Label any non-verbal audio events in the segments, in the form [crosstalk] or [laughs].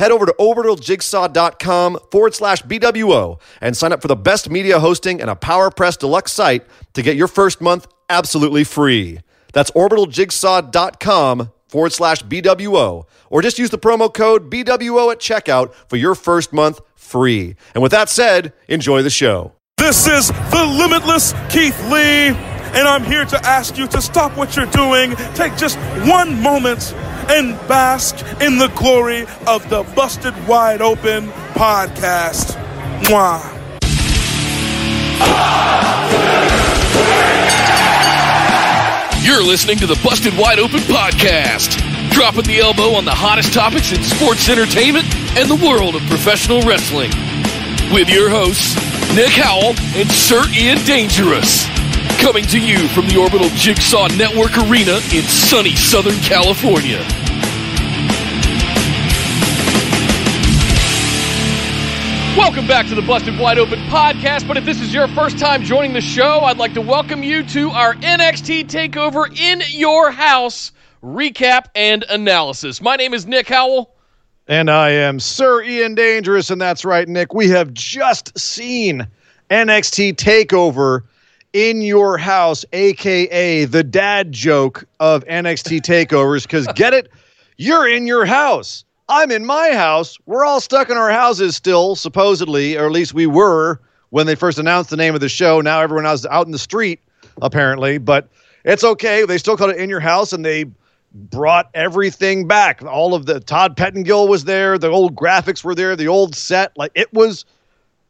head over to orbitaljigsaw.com forward slash BWO and sign up for the best media hosting and a PowerPress Deluxe site to get your first month absolutely free. That's orbitaljigsaw.com forward slash BWO. Or just use the promo code BWO at checkout for your first month free. And with that said, enjoy the show. This is the limitless Keith Lee, and I'm here to ask you to stop what you're doing, take just one moment, and bask in the glory of the Busted Wide Open podcast. Mwah. You're listening to the Busted Wide Open podcast, dropping the elbow on the hottest topics in sports entertainment and the world of professional wrestling. With your hosts, Nick Howell and Sir Ian Dangerous. Coming to you from the Orbital Jigsaw Network Arena in sunny Southern California. Welcome back to the Busted Wide Open podcast. But if this is your first time joining the show, I'd like to welcome you to our NXT TakeOver in Your House recap and analysis. My name is Nick Howell. And I am Sir Ian Dangerous. And that's right, Nick. We have just seen NXT TakeOver in your house, aka the dad joke of NXT takeovers. Because get it, you're in your house. I'm in my house. We're all stuck in our houses still, supposedly, or at least we were when they first announced the name of the show. Now everyone else is out in the street, apparently, but it's okay. They still called it in your house, and they brought everything back. All of the Todd Pettengill was there. The old graphics were there. The old set, like it was,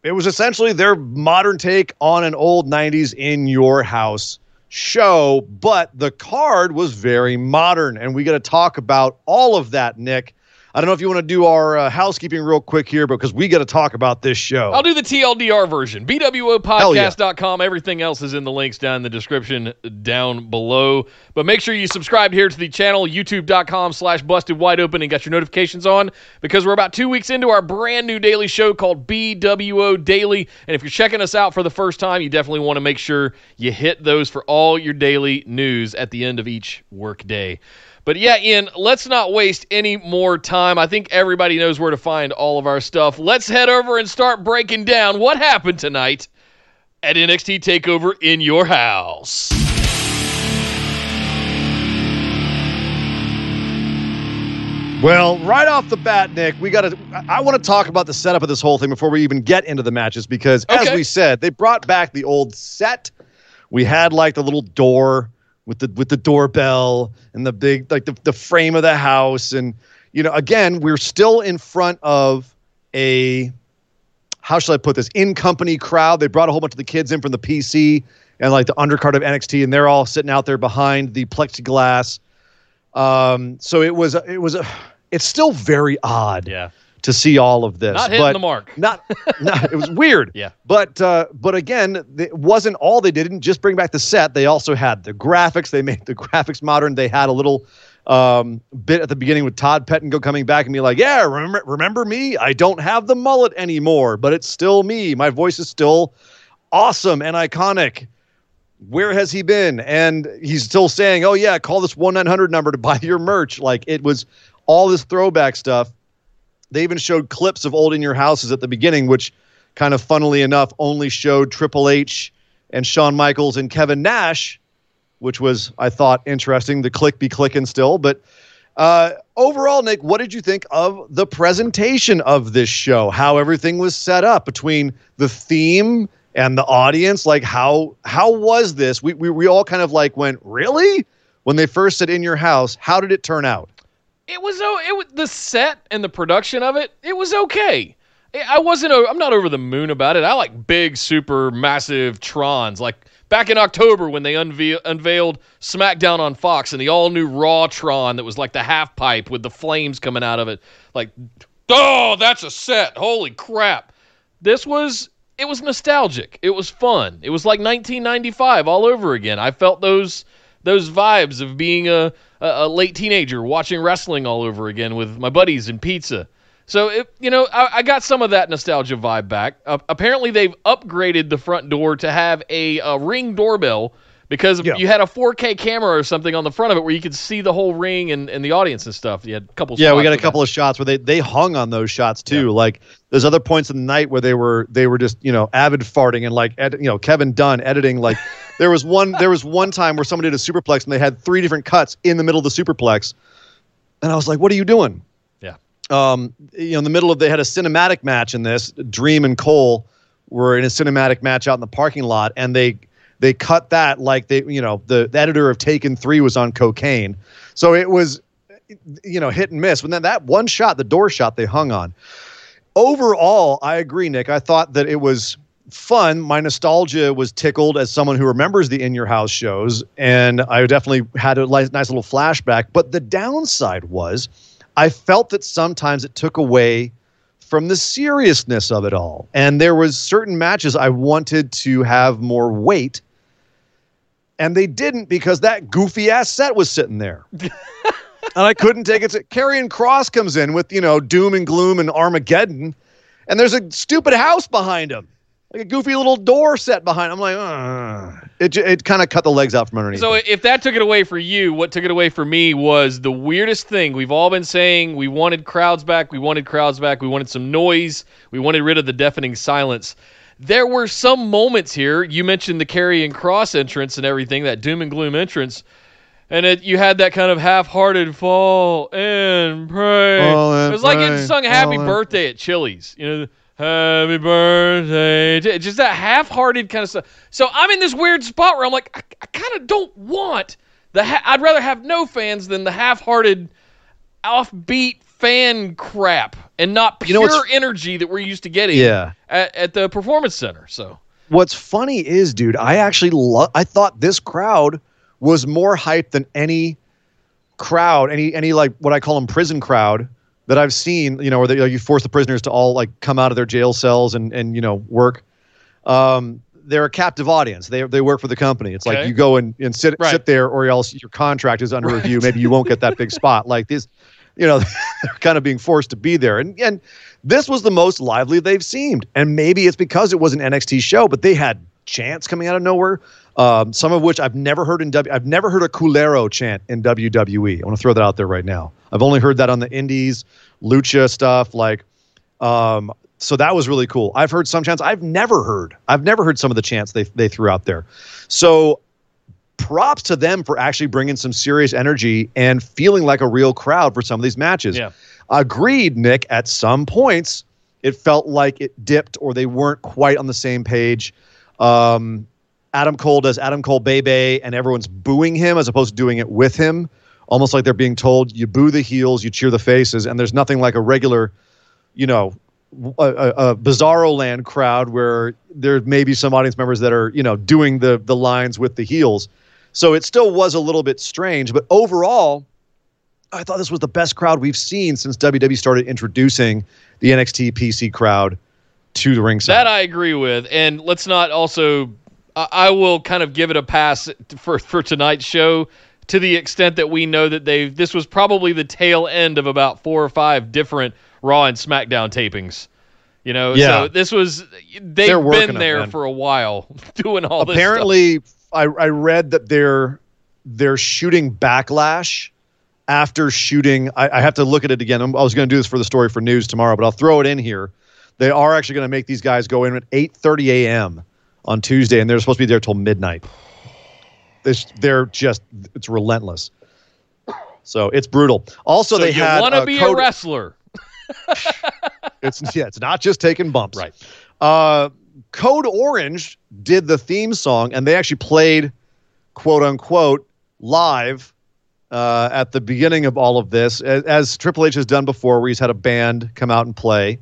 it was essentially their modern take on an old '90s in your house show. But the card was very modern, and we got to talk about all of that, Nick. I don't know if you want to do our uh, housekeeping real quick here because we got to talk about this show. I'll do the TLDR version. BWOpodcast.com. Everything else is in the links down in the description down below. But make sure you subscribe here to the channel, youtube.com slash busted wide open, and got your notifications on because we're about two weeks into our brand new daily show called BWO Daily. And if you're checking us out for the first time, you definitely want to make sure you hit those for all your daily news at the end of each workday. But yeah, Ian, let's not waste any more time. I think everybody knows where to find all of our stuff. Let's head over and start breaking down what happened tonight at NXT TakeOver in your house. Well, right off the bat, Nick, we got to. I want to talk about the setup of this whole thing before we even get into the matches because, as we said, they brought back the old set. We had like the little door with the with the doorbell and the big like the, the frame of the house and you know again we're still in front of a how should I put this in company crowd. They brought a whole bunch of the kids in from the PC and like the undercard of NXT, and they're all sitting out there behind the plexiglass. Um, so it was it was it's still very odd Yeah. To see all of this. Not hitting but the mark. Not, [laughs] not it was weird. Yeah. But uh, but again, it wasn't all they did. Didn't just bring back the set. They also had the graphics. They made the graphics modern. They had a little um, bit at the beginning with Todd Pettengill coming back and be like, "Yeah, remember remember me? I don't have the mullet anymore, but it's still me. My voice is still awesome and iconic." Where has he been? And he's still saying, "Oh yeah, call this one nine hundred number to buy your merch." Like it was all this throwback stuff. They even showed clips of old in your houses at the beginning, which kind of funnily enough only showed Triple H and Shawn Michaels and Kevin Nash, which was I thought interesting. The Kliq be clicking still, but uh, overall, Nick, what did you think of the presentation of this show? How everything was set up between the theme and the audience? Like how how was this? We we, we all kind of like went really when they first said in your house. How did it turn out? It was oh, it was the set and the production of it. It was okay. I- wasn't. I'm not over the moon about it. I like big, super massive Trons. Like back in October when they unve- unveiled SmackDown on Fox and the all new Raw Tron that was like the half pipe with the flames coming out of it. Like, oh, that's a set. Holy crap! This was it was nostalgic. It was fun. It was like 1995 all over again. I felt those those vibes of being a, a, a late teenager watching wrestling all over again with my buddies and pizza. So it, you know, I, I, got some of that nostalgia vibe back. Uh, apparently, they've upgraded the front door to have a, a ring doorbell because yeah. you had a 4K camera or something on the front of it where you could see the whole ring and, and the audience and stuff. You had a couple. Yeah, we got a couple that. of shots where they they hung on those shots too. Yeah. Like there's other points in the night where they were they were just you know avid farting and like ed, you know Kevin Dunn editing like [laughs] there was one there was one time where somebody did a superplex and they had three different cuts in the middle of the superplex, and I was like, what are you doing? Yeah. Um, you know, in the middle of they had a cinematic match in this. Dream and Cole were in a cinematic match out in the parking lot, and they they cut that like they you know the, the editor of Taken Three was on cocaine, so it was you know hit and miss. But then that one shot, the door shot, they hung on. Overall, I agree, Nick. I thought that it was fun. My nostalgia was tickled as someone who remembers the In Your House shows, and I definitely had a nice little flashback. But the downside was, I felt that sometimes it took away from the seriousness of it all, and there was certain matches I wanted to have more weight and they didn't because that goofy ass set was sitting there. [laughs] and I couldn't take it. Karrion Kross comes in with you know doom and gloom and Armageddon, and there's a stupid house behind him, like a goofy little door set behind. I'm like, Ugh. it it kind of cut the legs out from underneath. So if that took it away for you, what took it away for me was the weirdest thing. We've all been saying we wanted crowds back, we wanted crowds back, we wanted some noise, we wanted rid of the deafening silence there were some moments here. You mentioned the Karrion Kross entrance and everything, that doom and gloom entrance. And it, you had that kind of half-hearted fall and pray. And it was pray, like getting sung "Happy Birthday" at Chili's. You know, "Happy Birthday," just that half-hearted kind of stuff. So I'm in this weird spot where I'm like, I, I kind of don't want the. Ha- I'd rather have no fans than the half-hearted, offbeat fan crap and not pure you know energy that we're used to getting yeah. at, at the performance center. So what's funny is, dude, I actually love. I thought this crowd was more hyped than any crowd, any any like what I call them prison crowd that I've seen. You know, where they, you force the prisoners to all like come out of their jail cells and and you know work. Um, they're a captive audience. They they work for the company. It's okay. like you go and, and sit right. sit there, or else your contract is under right. review. Maybe you won't get that big spot. Like these you know, [laughs] they're kind of being forced to be there. And and this was the most lively they've seemed. And maybe it's because it was an NXT show, but they had chants coming out of nowhere. Um, some of which I've never heard in W. I've never heard a Culero chant in WWE. I want to throw that out there right now. I've only heard that on the Indies, Lucha stuff. Like, um, so that was really cool. I've heard some chants I've never heard. I've never heard some of the chants they they threw out there. So props to them for actually bringing some serious energy and feeling like a real crowd for some of these matches. Yeah. Agreed, Nick. At some points, it felt like it dipped or they weren't quite on the same page. Um, Adam Cole does Adam Cole Bay Bay, and everyone's booing him as opposed to doing it with him. Almost like they're being told, you boo the heels, you cheer the faces, and there's nothing like a regular, you know, a, a, a bizarro land crowd where there may be some audience members that are, you know, doing the the lines with the heels. So it still was a little bit strange, but overall, I thought this was the best crowd we've seen since WWE started introducing the NXT PC crowd to the ringside. That I agree with, and let's not also. I will kind of give it a pass for for tonight's show to the extent that we know that they this was probably the tail end of about four or five different Raw and SmackDown tapings. You know, yeah. so this was they've been there for a while [laughs] doing all Apparently, this. Apparently, I, I read that they're they're shooting backlash after shooting. I, I have to look at it again. I'm, i was going to do this for the story for news tomorrow, but I'll throw it in here. They are actually going to make these guys go in at 8:30 a.m. on Tuesday, and they're supposed to be there till midnight. They're just it's relentless. So it's brutal. Also, so they you had want to be code, a wrestler. [laughs] it's yeah, it's not just taking bumps. Right. Uh, Code Orange did the theme song, and they actually played, quote unquote, live uh, at the beginning of all of this, as, as, Triple H has done before, where he's had a band come out and play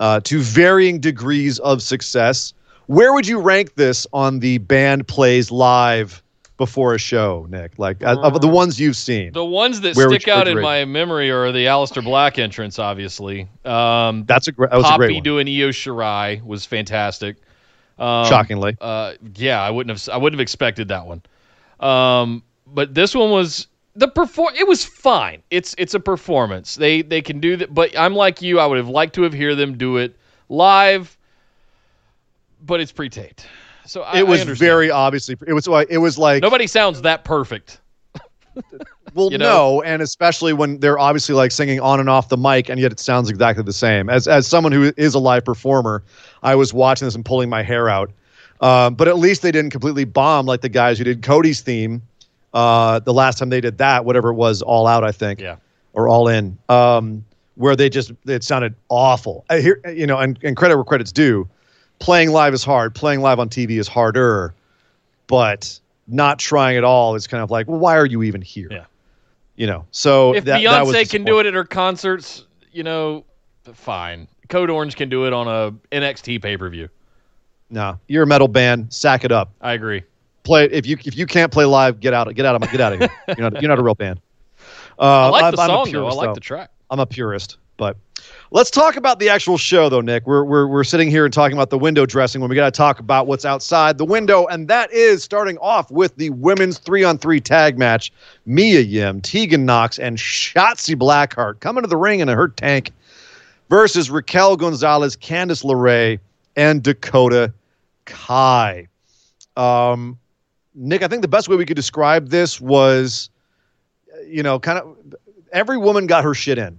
uh, to varying degrees of success. Where would you rank this on the band plays live before a show, Nick? Like uh, of the ones you've seen. The ones that stick out in my memory are the Aleister Black entrance, obviously. Um, That's a great. That was a Poppy great one. doing Io Shirai was fantastic. Um, Shockingly, Uh, yeah, I wouldn't have. I wouldn't have expected that one. Um, but this one was the perform. It was fine. It's it's a performance. They they can do that. But I'm like you. I would have liked to have hear them do it live. But it's pre-taped, so I, it was very obviously. It was like it was like Nobody sounds that perfect. [laughs] well, [laughs] you no, and especially when they're obviously like singing on and off the mic, and yet it sounds exactly the same. As as someone who is a live performer, I was watching this and pulling my hair out. Um, but at least they didn't completely bomb like the guys who did Cody's theme. Uh, the last time they did that, whatever it was, all out, I think. Yeah. or all in, um, where they just it sounded awful. I hear you know, and, and credit where credit's due. Playing live is hard. Playing live on TV is harder, but not trying at all is kind of like, well, why are you even here? Yeah. You know, so if that, that was Beyonce can do it at her concerts, you know, fine. Code Orange can do it on a NXT pay per view. no, you're a metal band. Sack it up. I agree. Play if you if you can't play live, get out. Get out of my get out of here. You're not you're not a real band. [laughs] Uh, I like I'm- the I'm a song though. I like though. the track. I'm a purist, but let's talk about the actual show, though, Nick. We're we're we're sitting here and talking about the window dressing when we got to talk about what's outside the window, and that is starting off with the women's three on three tag match. Mia Yim, Tegan Nox, and Shotzi Blackheart coming to the ring in a hurt tank versus Raquel Gonzalez, Candice LeRae, and Dakota Kai. Um, Nick, I think the best way we could describe this was, you know, kind of every woman got her shit in.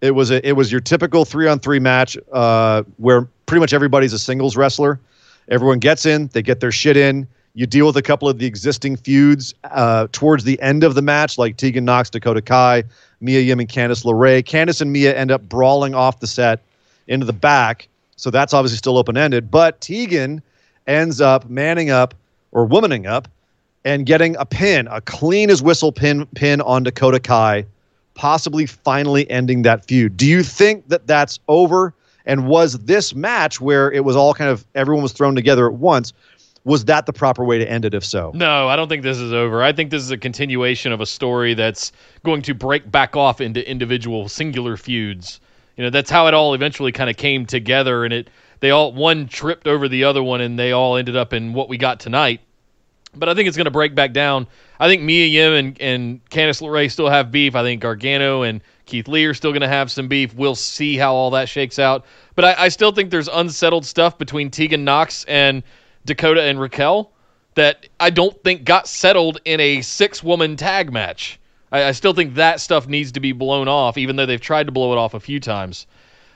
It was a, it was your typical three on three match uh, where pretty much everybody's a singles wrestler. Everyone gets in, they get their shit in. You deal with a couple of the existing feuds uh, towards the end of the match, like Tegan Nox, Dakota Kai, Mia Yim, and Candice LeRae. Candice and Mia end up brawling off the set into the back, so that's obviously still open ended. But Tegan ends up manning up or womaning up and getting a pin, a clean as whistle pin pin on Dakota Kai, possibly finally ending that feud. Do you think that that's over? And was this match where it was all kind of everyone was thrown together at once? Was that the proper way to end it? If so, No, I don't think this is over. I think this is a continuation of a story that's going to break back off into individual singular feuds. You know, that's how it all eventually kind of came together and it they all one tripped over the other one and they all ended up in what we got tonight. But I think it's going to break back down. I think Mia Yim and, and Candice LeRae still have beef. I think Gargano and Keith Lee are still going to have some beef. We'll see how all that shakes out. But I, I still think there's unsettled stuff between Tegan Nox and Dakota and Raquel that I don't think got settled in a six woman tag match. I, I still think that stuff needs to be blown off, even though they've tried to blow it off a few times.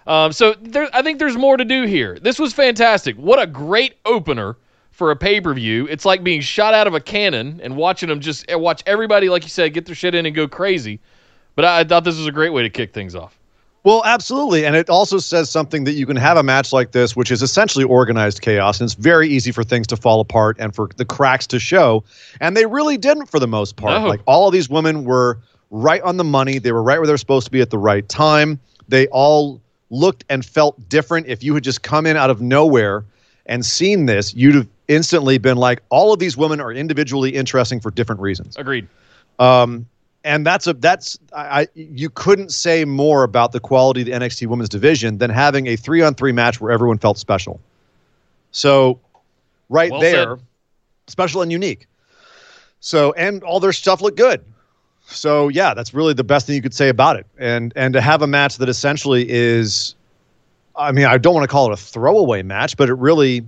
Um, so there, I think there's more to do here. This was fantastic. What a great opener for a pay per view. It's like being shot out of a cannon and watching them just watch everybody, like you said, get their shit in and go crazy. But I, I thought this was a great way to kick things off. Well, absolutely. And it also says something that you can have a match like this, which is essentially organized chaos. And it's very easy for things to fall apart and for the cracks to show. And they really didn't for the most part. No. Like all of these women were right on the money, they were right where they're supposed to be at the right time. They all looked and felt different. If you had just come in out of nowhere and seen this, you'd have instantly been like, all of these women are individually interesting for different reasons. Agreed. Um, and that's a that's I, I you couldn't say more about the quality of the NXT Women's Division than having a three on three match where everyone felt special. So, right Well there, said. special and unique. So, and all their stuff looked good. So, yeah, that's really the best thing you could say about it. And and to have a match that essentially is, I mean, I don't want to call it a throwaway match, but it really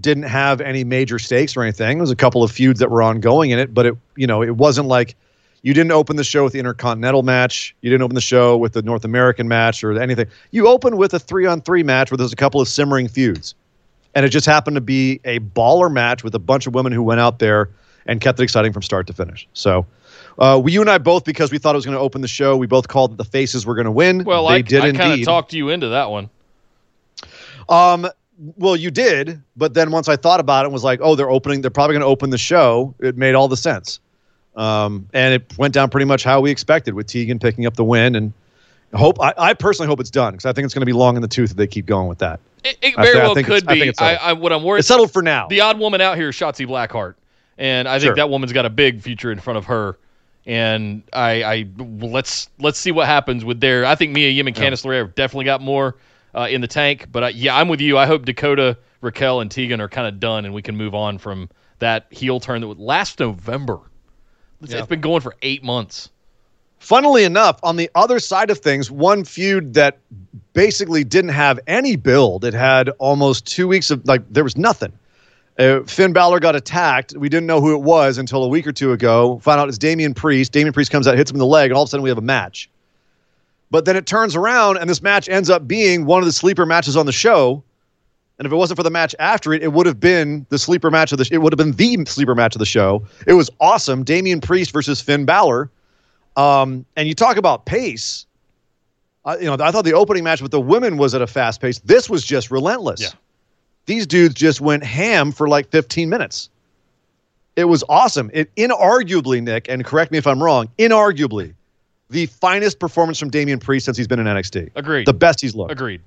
didn't have any major stakes or anything. There was a couple of feuds that were ongoing in it, but it you know it wasn't like you didn't open the show with the Intercontinental match. You didn't open the show with the North American match or anything. You opened with a three on three match where there's a couple of simmering feuds. And it just happened to be a baller match with a bunch of women who went out there and kept it exciting from start to finish. So, uh, we, you and I both, because we thought it was going to open the show, we both called that the faces were going to win. Well, they I, did I kind of talked you into that one. Um, well, you did, but then once I thought about it and was like, oh, they're opening, they're probably going to open the show. It made all the sense. Um, and it went down pretty much how we expected with Tegan picking up the win. And I hope I, I personally hope it's done because I think it's going to be long in the tooth if they keep going with that. It, it very I well could I think be. I. I, what I'm worried. It's settled for now. The odd woman out here is Shotzi Blackheart. and I think Sure. that woman's got a big future in front of her. And I, I let's let's see what happens with their. I think Mia Yim and Candice LeRae have definitely got more uh, in the tank. But I, yeah, I'm with you. I hope Dakota, Raquel, and Tegan are kind of done, and we can move on from that heel turn that was last November. It's, Yeah. it's been going for eight months. Funnily enough, on the other side of things, one feud that basically didn't have any build. It had almost two weeks of like there was nothing. Uh, Finn Balor got attacked. We didn't know who it was until a week or two ago. Found out it's Damian Priest. Damian Priest comes out, hits him in the leg, and all of a sudden we have a match. But then it turns around, and this match ends up being one of the sleeper matches on the show. And if it wasn't for the match after it, it would have been the sleeper match of the. It would have been the sleeper match of the show. It was awesome. Damian Priest versus Finn Balor. Um, and you talk about pace. I, you know, I thought the opening match with the women was at a fast pace. This was just relentless. Yeah. These dudes just went ham for like 15 minutes. It was awesome. It inarguably, Nick, and correct me if I'm wrong, inarguably, the finest performance from Damian Priest since he's been in NXT. Agreed. The best he's looked. Agreed.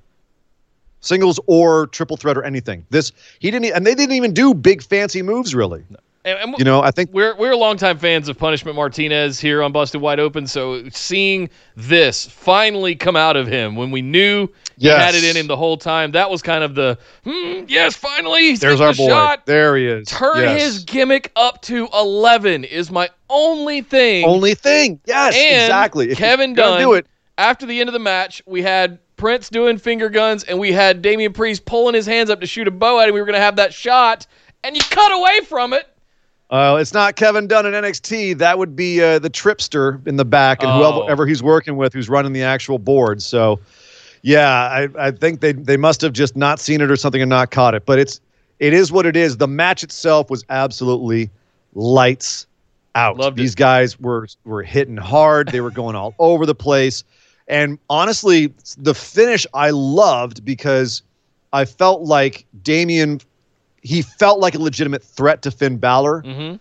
Singles or triple threat or anything. This he didn't, and they didn't even do big fancy moves really. And, and You know, I think we're we're longtime fans of Punishment Martinez here on Busted Wide Open. So seeing this finally come out of him when we knew Yes. he had it in him the whole time, that was kind of the hmm, yes, finally there's our the boy. shot. There he is. Turn Yes. his gimmick up to eleven is my only thing. only thing. Yes, and exactly. If Kevin Dunn. do it. After the end of the match, we had Prince doing finger guns, and we had Damian Priest pulling his hands up to shoot a bow at him. We were going to have that shot, and you cut away from it. Uh, it's not Kevin Dunn in NXT. That would be uh, the tripster in the back and Oh. whoever he's working with who's running the actual board. So, yeah, I, I think they they must have just not seen it or something and not caught it. But it's it is what it is. The match itself was absolutely lights out. Loved it. These guys were were hitting hard. They were going all over the place. And honestly, the finish I loved because I felt like Damian he felt like a legitimate threat to Finn Balor Mm-hmm.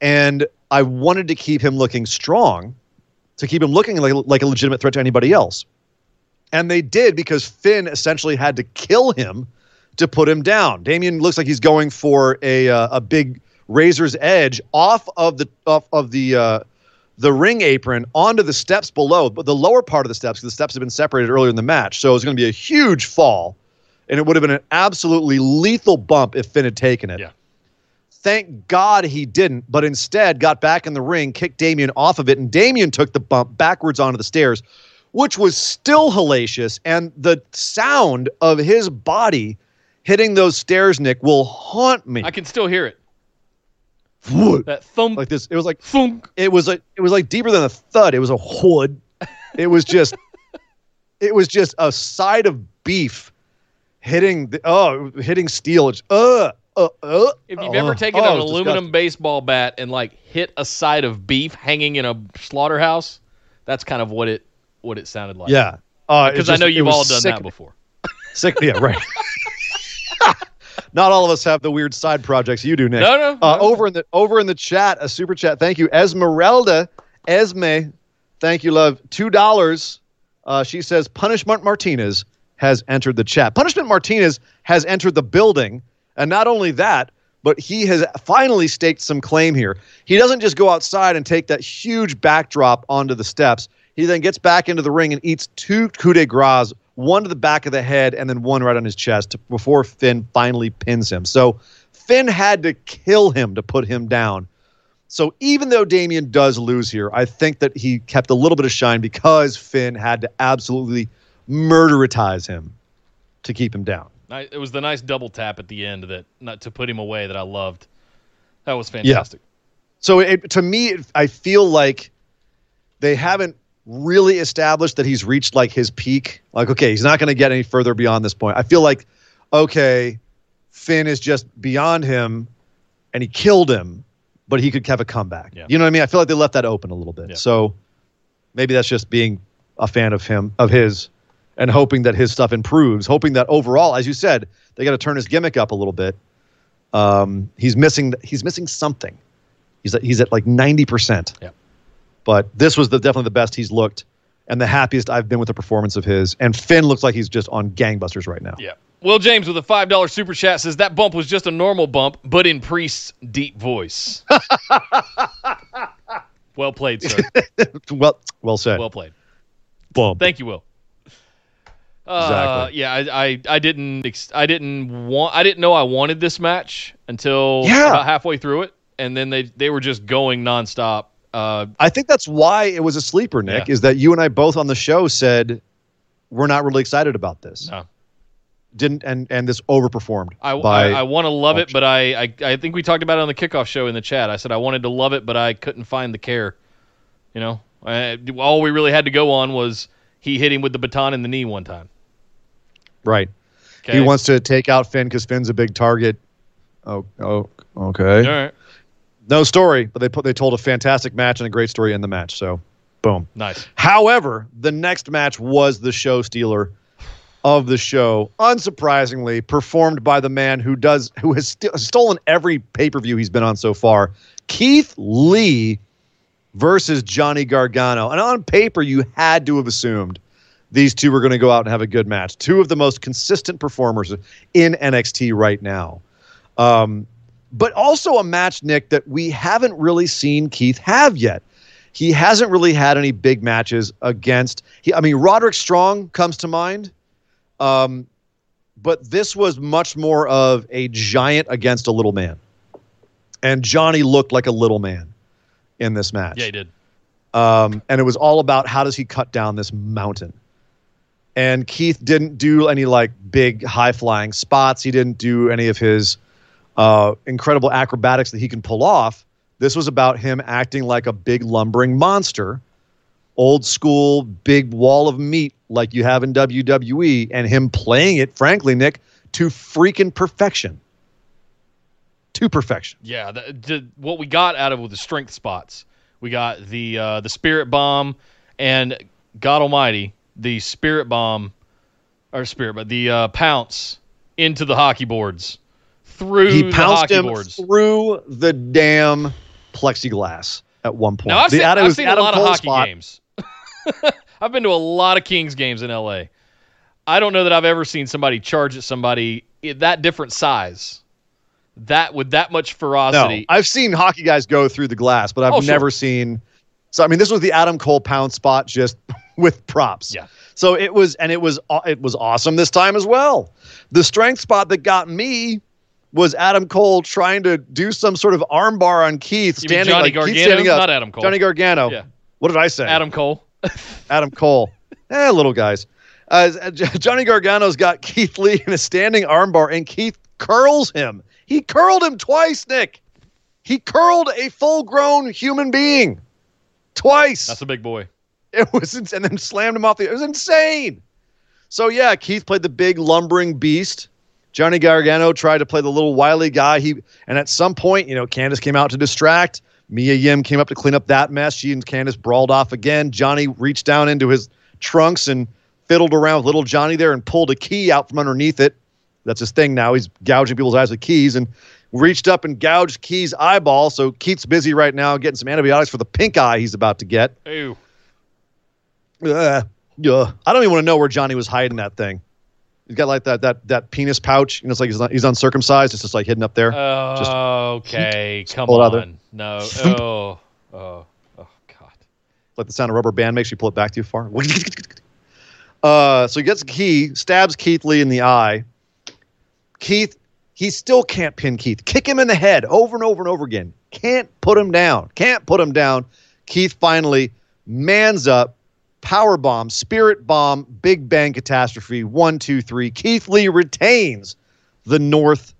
and I wanted to keep him looking strong, to keep him looking like, like a legitimate threat to anybody else. And they did because Finn essentially had to kill him to put him down. Damian looks like he's going for a uh, a big razor's edge off of the off of the uh, the ring apron onto the steps below, but the lower part of the steps, the steps have been separated earlier in the match. So it's going to be a huge fall, and it would have been an absolutely lethal bump if Finn had taken it. Yeah. Thank God he didn't, but instead got back in the ring, kicked Damian off of it, and Damian took the bump backwards onto the stairs, which was still hellacious. And the sound of his body hitting those stairs, Nick, will haunt me. I can still hear it. That thump, like this, it was like thunk. it was like it was like deeper than a thud. It was a hood. It was just, [laughs] it was just a side of beef hitting the oh hitting steel. It's uh uh uh. If you've uh, ever taken oh, an aluminum disgusting. baseball bat and like hit a side of beef hanging in a slaughterhouse, that's kind of what it what it sounded like. yeah, uh, because I know you've all done sick- that before. [laughs] Sick, yeah, right. [laughs] Not all of us have the weird side projects you do, Nick. No, no, Uh, no. over in the over in the chat, a super chat. Thank you, Esmeralda, Esme. Thank you, love. Two dollars. Uh, she says Punishment Martinez has entered the chat. Punishment Martinez has entered the building, and not only that, but he has finally staked some claim here. He doesn't just go outside and take that huge backdrop onto the steps. He then gets back into the ring and eats two coup de grace, one to the back of the head and then one right on his chest before Finn finally pins him. So Finn had to kill him to put him down. So even though Damian does lose here, I think that he kept a little bit of shine because Finn had to absolutely murderitize him to keep him down. Ni- It was the nice double tap at the end that not to put him away that I loved. That was fantastic. So it, to me, it- I feel like they haven't really established that he's reached like his peak. Like, okay, he's not going to get any further beyond this point. I feel like, okay, Finn is just beyond him, and he killed him, but he could have a comeback. Yeah. You know what I mean? I feel like they left that open a little bit. Yeah. So maybe that's just being a fan of him, of his, and hoping that his stuff improves. Hoping that overall, as you said, they got to turn his gimmick up a little bit. Um, he's missing. He's missing something. He's at, he's at like ninety percent. Yeah. But this was the definitely the best he's looked, and the happiest I've been with the performance of his. And Finn looks like he's just on gangbusters right now. Yeah. Will James with a five dollar super chat says that bump was just a normal bump, but in Priest's deep voice. [laughs] well played, sir. [laughs] well, well said. Well played. Bump. Thank you, Will. Uh, Exactly. yeah, I, I, I didn't, I didn't want, I didn't know I wanted this match until Yeah. about halfway through it, and then they, they were just going nonstop. Uh, I think that's why it was a sleeper, Nick, Yeah. is that you and I both on the show said we're not really excited about this. No. Didn't and and this overperformed. I, I, I want to love it, but I, I, I think we talked about it on the kickoff show in the chat. I said I wanted to love it, but I couldn't find the care. You know, I, all we really had to go on was he hit him with the baton in the knee one time. Right. Okay, He wants to take out Finn because Finn's a big target. Oh, oh, okay. All right, No story, but they put they told a fantastic match and a great story in the match. So, boom. nice. However, the next match was the show stealer of the show, unsurprisingly, performed by the man who does who has st- stolen every pay per view he's been on so far, Keith Lee versus Johnny Gargano. And on paper, you had to have assumed these two were going to go out and have a good match. Two of the most consistent performers in NXT right now. Um, but also a match, Nick, that we haven't really seen Keith have yet. He hasn't really had any big matches against. He, I mean, Roderick Strong comes to mind, um, but this was much more of a giant against a little man, and Johnny looked like a little man in this match. Yeah, he did. Um, and it was all about how does he cut down this mountain. And Keith didn't do any like big high flying spots. He didn't do any of his uh, incredible acrobatics that he can pull off. This was about him acting like a big lumbering monster, old school, big wall of meat like you have in WWE, and him playing it, frankly, Nick, to freaking perfection. To perfection. Yeah, the, the, what we got out of the strength spots. We got the uh, the spirit bomb, and God Almighty, the spirit bomb, or spirit, but the uh, pounce into the hockey boards through he the pounced hockey him boards. through the damn plexiglass at one point. Now I've seen, I've seen a lot Cole of hockey spot. games. [laughs] I've been to a lot of Kings games in LA. I don't know that I've ever seen somebody charge at somebody that different size, that with that much No, ferocity. I've seen hockey guys go through the glass, but I've Oh, sure. never seen. So I mean, this was the Adam Cole pound spot just with props. Yeah. So it was, and it was, it was awesome this time as well. The strength spot that got me was Adam Cole trying to do some sort of armbar on Keith, You standing Johnny like Keith standing up. not Adam Cole. Johnny Gargano. Yeah. What did I say? Adam Cole. [laughs] Adam Cole. eh, little guys. Uh, Johnny Gargano's got Keith Lee in a standing armbar, and Keith curls him. He curled him twice, Nick. He curled a full-grown human being twice. That's a big boy. [laughs] It was, and then slammed him off the. It was insane. So yeah, Keith played the big lumbering beast. Johnny Gargano tried to play the little wily guy. He and at some point, you know, Candice came out to distract. Mia Yim came up to clean up that mess. She and Candice brawled off again. Johnny reached down into his trunks and fiddled around with little Johnny there and pulled a key out from underneath it. That's his thing now. He's gouging people's eyes with keys and reached up and gouged Key's eyeball. So Keith's busy right now getting some antibiotics for the pink eye he's about to get. Ew. Uh, yeah. I don't even want to know where Johnny was hiding that thing. He's got like that that that penis pouch. You know, it's like he's, not, he's uncircumcised. It's just like hidden up there. Just- okay, [laughs] come on. No. [laughs] Oh. Oh. Oh God. like the sound a rubber band makes you pull it back too far. [laughs] Uh, so he gets a key, stabs Keith Lee in the eye. Keith, he still can't pin Keith. Kick him in the head over and over and over again. Can't put him down. Can't put him down. Keith finally mans up, power bomb, spirit bomb, big bang catastrophe. One, two, three. Keith Lee retains the North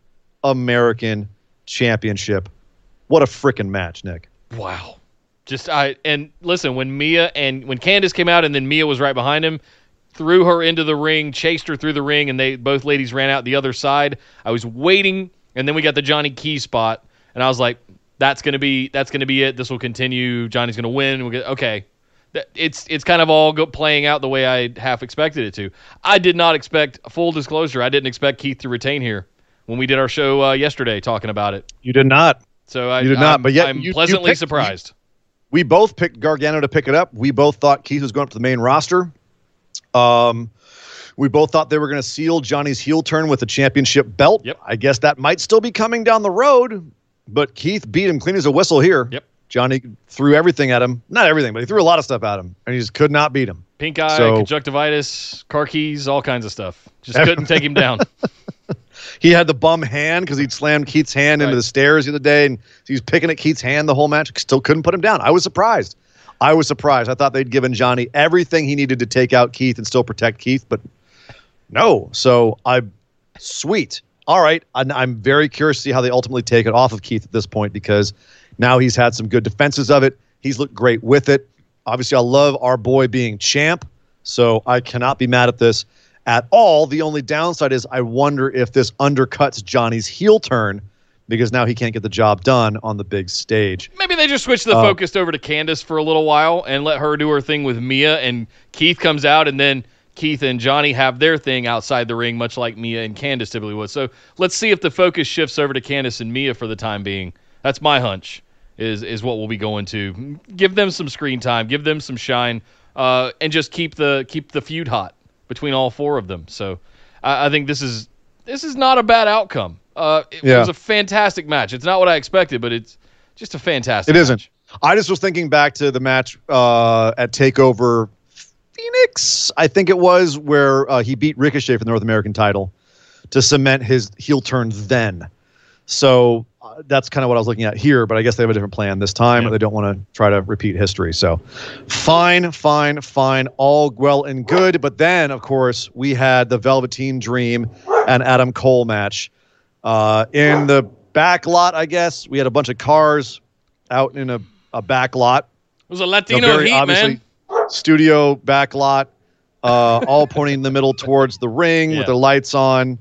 American Championship. What a freaking match, Nick. Wow. Just I and listen when Mia and when Candice came out and then Mia was right behind him, threw her into the ring, chased her through the ring, and they both ladies ran out the other side. I was waiting, and then we got the Johnny Key spot, and I was like, "That's gonna be that's gonna be it. This will continue. Johnny's gonna win. We'll get, okay." That- It's it's kind of all go, playing out the way I half expected it to. I did not expect full disclosure. I didn't expect Keith to retain here when we did our show uh, yesterday talking about it. You did not. So I You did not, I'm, but yet I'm you- you pleasantly picked- surprised. we both picked Gargano to pick it up. We both thought Keith was going up to the main roster. Um, We both thought they were going to seal Johnny's heel turn with the championship belt. Yep. I guess that might still be coming down the road, but Keith beat him clean as a whistle here. Yep. Johnny threw everything at him. Not everything, but he threw a lot of stuff at him, and he just could not beat him. Pink eye, So- conjunctivitis, car keys, all kinds of stuff. Just couldn't take him down. [laughs] He had the bum hand because he'd slammed Keith's hand into the stairs the other day, and he was picking at Keith's hand the whole match. Still couldn't put him down. I was surprised. I was surprised. I thought they'd given Johnny everything he needed to take out Keith and still protect Keith, but no. So I, sweet. All right. I'm, I'm very curious to see how they ultimately take it off of Keith at this point because now he's had some good defenses of it. He's looked great with it. Obviously, I love our boy being champ, so I cannot be mad at this at all. The only downside is I wonder if this undercuts Johnny's heel turn because now he can't get the job done on the big stage. Maybe they just switch the Uh, focus over to Candice for a little while and let her do her thing with Mia, and Keith comes out, and then Keith and Johnny have their thing outside the ring, much like Mia and Candice typically would. So let's see if the focus shifts over to Candice and Mia for the time being. That's my hunch. Is is what we'll be going to. Give them some screen time, give them some shine, uh, and just keep the keep the feud hot between all four of them. So I, I think this is this is not a bad outcome. Uh, it Yeah. was a fantastic match. It's not what I expected, but it's just a fantastic. It isn't. match. I just was thinking back to the match uh, at Takeover Phoenix, I think it was, where uh, he beat Ricochet for the North American title to cement his heel turn then. So uh, that's kind of what I was looking at here, but I guess they have a different plan this time. Yeah. They don't want to try to repeat history. So fine, fine, fine, all well and good. But then, of course, we had the Velveteen Dream and Adam Cole match. Uh, in the back lot, I guess, we had a bunch of cars out in a, a back lot. It was a Latino heat, man. studio back lot, uh, all pointing in the middle towards the ring Yeah. with the lights on.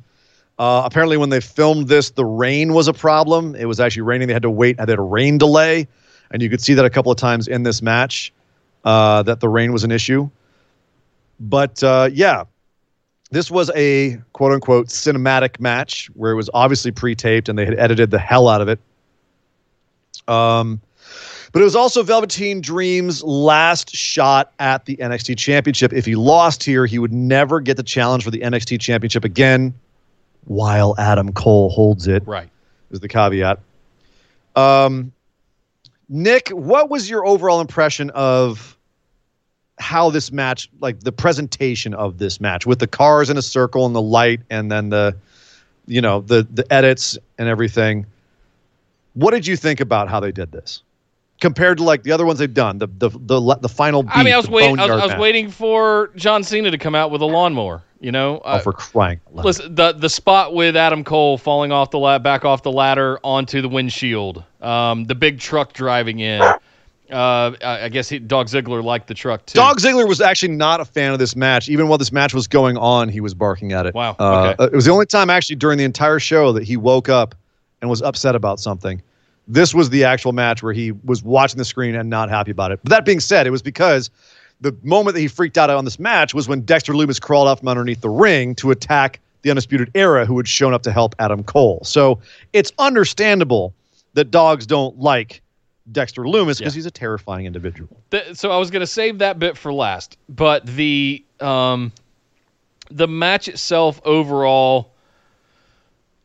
Uh, apparently, when they filmed this, the rain was a problem. It was actually raining. They had to wait. They had a rain delay, and you could see that a couple of times in this match uh, that the rain was an issue. But uh, yeah, this was a quote unquote cinematic match where it was obviously pre taped and they had edited the hell out of it. Um, but it was also Velveteen Dream's last shot at the NXT Championship. If he lost here, he would never get the challenge for the NXT Championship again while Adam Cole holds it, Right. is the caveat. Um, Nick, what was your overall impression of how this match, like the presentation of this match with the cars in a circle and the light and then the, you know, the the edits and everything? What did you think about how they did this? Compared to like the other ones they've done, the the the, the final. Beat, I mean, I was waiting. I was, I was waiting for John Cena to come out with a lawnmower. You know, Oh, Uh, for crying! listen, the the spot with Adam Cole falling off the la- back off the ladder onto the windshield, um, the big truck driving in. Uh, I, I guess he, Dog Ziggler liked the truck too. Dog Ziggler was actually not a fan of this match. Even while this match was going on, he was barking at it. Wow, Uh, okay. It was the only time actually during the entire show that he woke up and was upset about something. This was the actual match where he was watching the screen and not happy about it. But that being said, it was because the moment that he freaked out on this match was when Dexter Lumis crawled out from underneath the ring to attack the Undisputed Era, who had shown up to help Adam Cole. So it's understandable that dogs don't like Dexter Lumis because Yeah. he's a terrifying individual. Th- so I was going to save that bit for last, but the um, the match itself overall,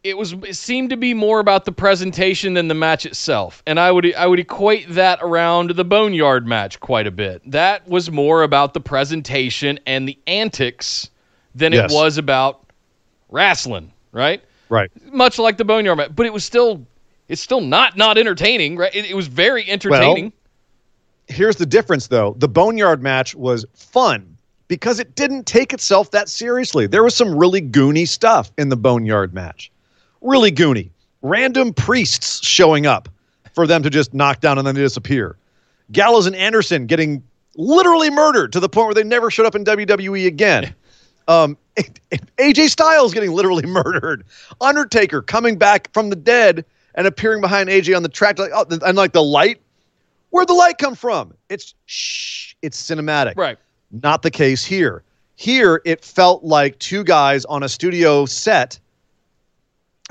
it was it seemed to be more about the presentation than the match itself, and I would I would equate that around the Boneyard match quite a bit. That was more about the presentation and the antics than Yes. it was about wrestling, right? Right. Much like the Boneyard match, but it was still it's still not not entertaining, right? It, it was very entertaining. well, here's the difference though the boneyard match was fun because it didn't take itself that seriously there was some really goony stuff in the boneyard match really goony random priests showing up for them to just knock down and then disappear gallows and anderson getting literally murdered to the point where they never showed up in wwe again [laughs] um, [laughs] AJ Styles getting literally [laughs] murdered. Undertaker coming back from the dead and appearing behind AJ on the track, like oh, and like the light. Where'd the light come from? It's shh. It's cinematic. Right. Not the case here. Here, it felt like two guys on a studio set,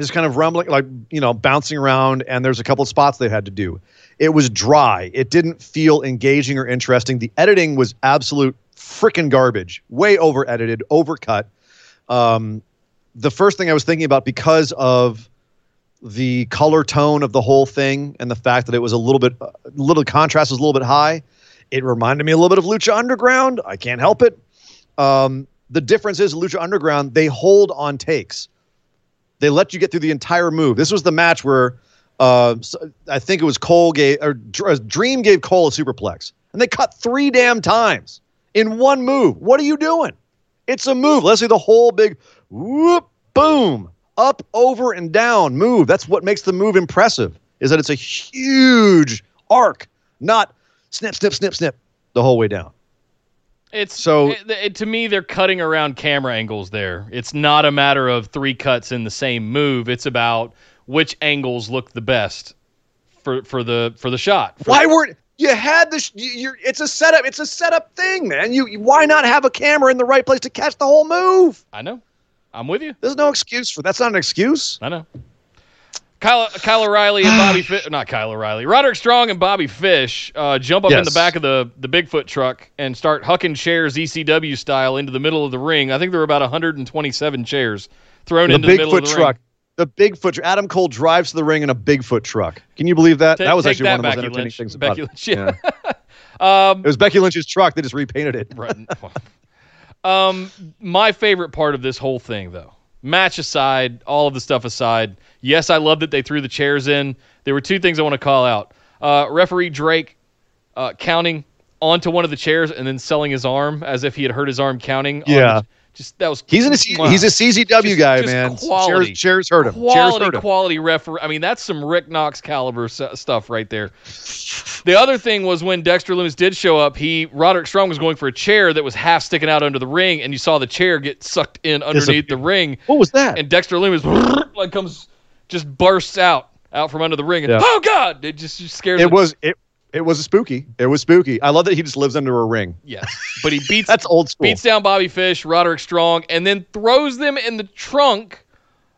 just kind of rumbling, like you know, bouncing around, and there's a couple spots they had to do. It was dry. It didn't feel engaging or interesting. The editing was absolute freaking garbage, way over edited, overcut. Um, the first thing I was thinking about because of the color tone of the whole thing and the fact that it was a little bit, a little contrast was a little bit high. It reminded me a little bit of Lucha Underground. I can't help it. Um, the difference is Lucha Underground, they hold on takes. They let you get through the entire move. This was the match where uh, I think it was Cole gave or uh, Dream gave Cole a superplex, and they cut three damn times in one move. What are you doing? It's a move. Let's see the whole big whoop, boom, up, over, and down move. That's what makes the move impressive. Is that it's a huge arc, not snip, snip, snip, snip the whole way down. It's so it, it, to me they're cutting around camera angles there. It's not a matter of three cuts in the same move. It's about which angles look the best for for the for the shot. For why weren't you had this? You, it's a setup. It's a setup thing, man. You why not have a camera in the right place to catch the whole move? I know. I'm with you. There's no excuse for that's not an excuse. I know. Kyle, Kyle O'Reilly and Bobby [sighs] Fish, not Kyle O'Reilly, Roderick Strong and Bobby Fish uh, jump up yes. in the back of the, the Bigfoot truck and start hucking chairs ECW style into the middle of the ring. I think there were about 127 chairs thrown the into the middle of the Bigfoot truck. ring. The Bigfoot Adam Cole drives to the ring in a Bigfoot truck. Can you believe that? That was actually that, one of the most entertaining Lynch. things Becky about Lynch, yeah. yeah. [laughs] um, it was Becky Lynch's truck. They just repainted it. right. [laughs] Um, my favorite part of this whole thing, though, match aside, all of the stuff aside, yes, I love that they threw the chairs in. There were two things I want to call out. Uh, referee Drake uh, counting onto one of the chairs and then selling his arm as if he had hurt his arm counting. Yeah. Just that was he's in a wow. he's a CZW just, guy, just man. Quality, chairs, chairs hurt him. Quality, hurt him. quality referee. I mean, that's some Rick Knox caliber stuff right there. The other thing was when Dexter Lumis did show up, he Roderick Strong was going for a chair that was half sticking out under the ring, and you saw the chair get sucked in underneath the ring. What was that? And Dexter Lumis [laughs] like comes just bursts out out from under the ring, and yeah. oh god, it just, just scares. It was it. It was spooky. It was spooky. I love that he just lives under a ring. Yeah, but he [laughs] beats that's old school. Beats down Bobby Fish, Roderick Strong, and then throws them in the trunk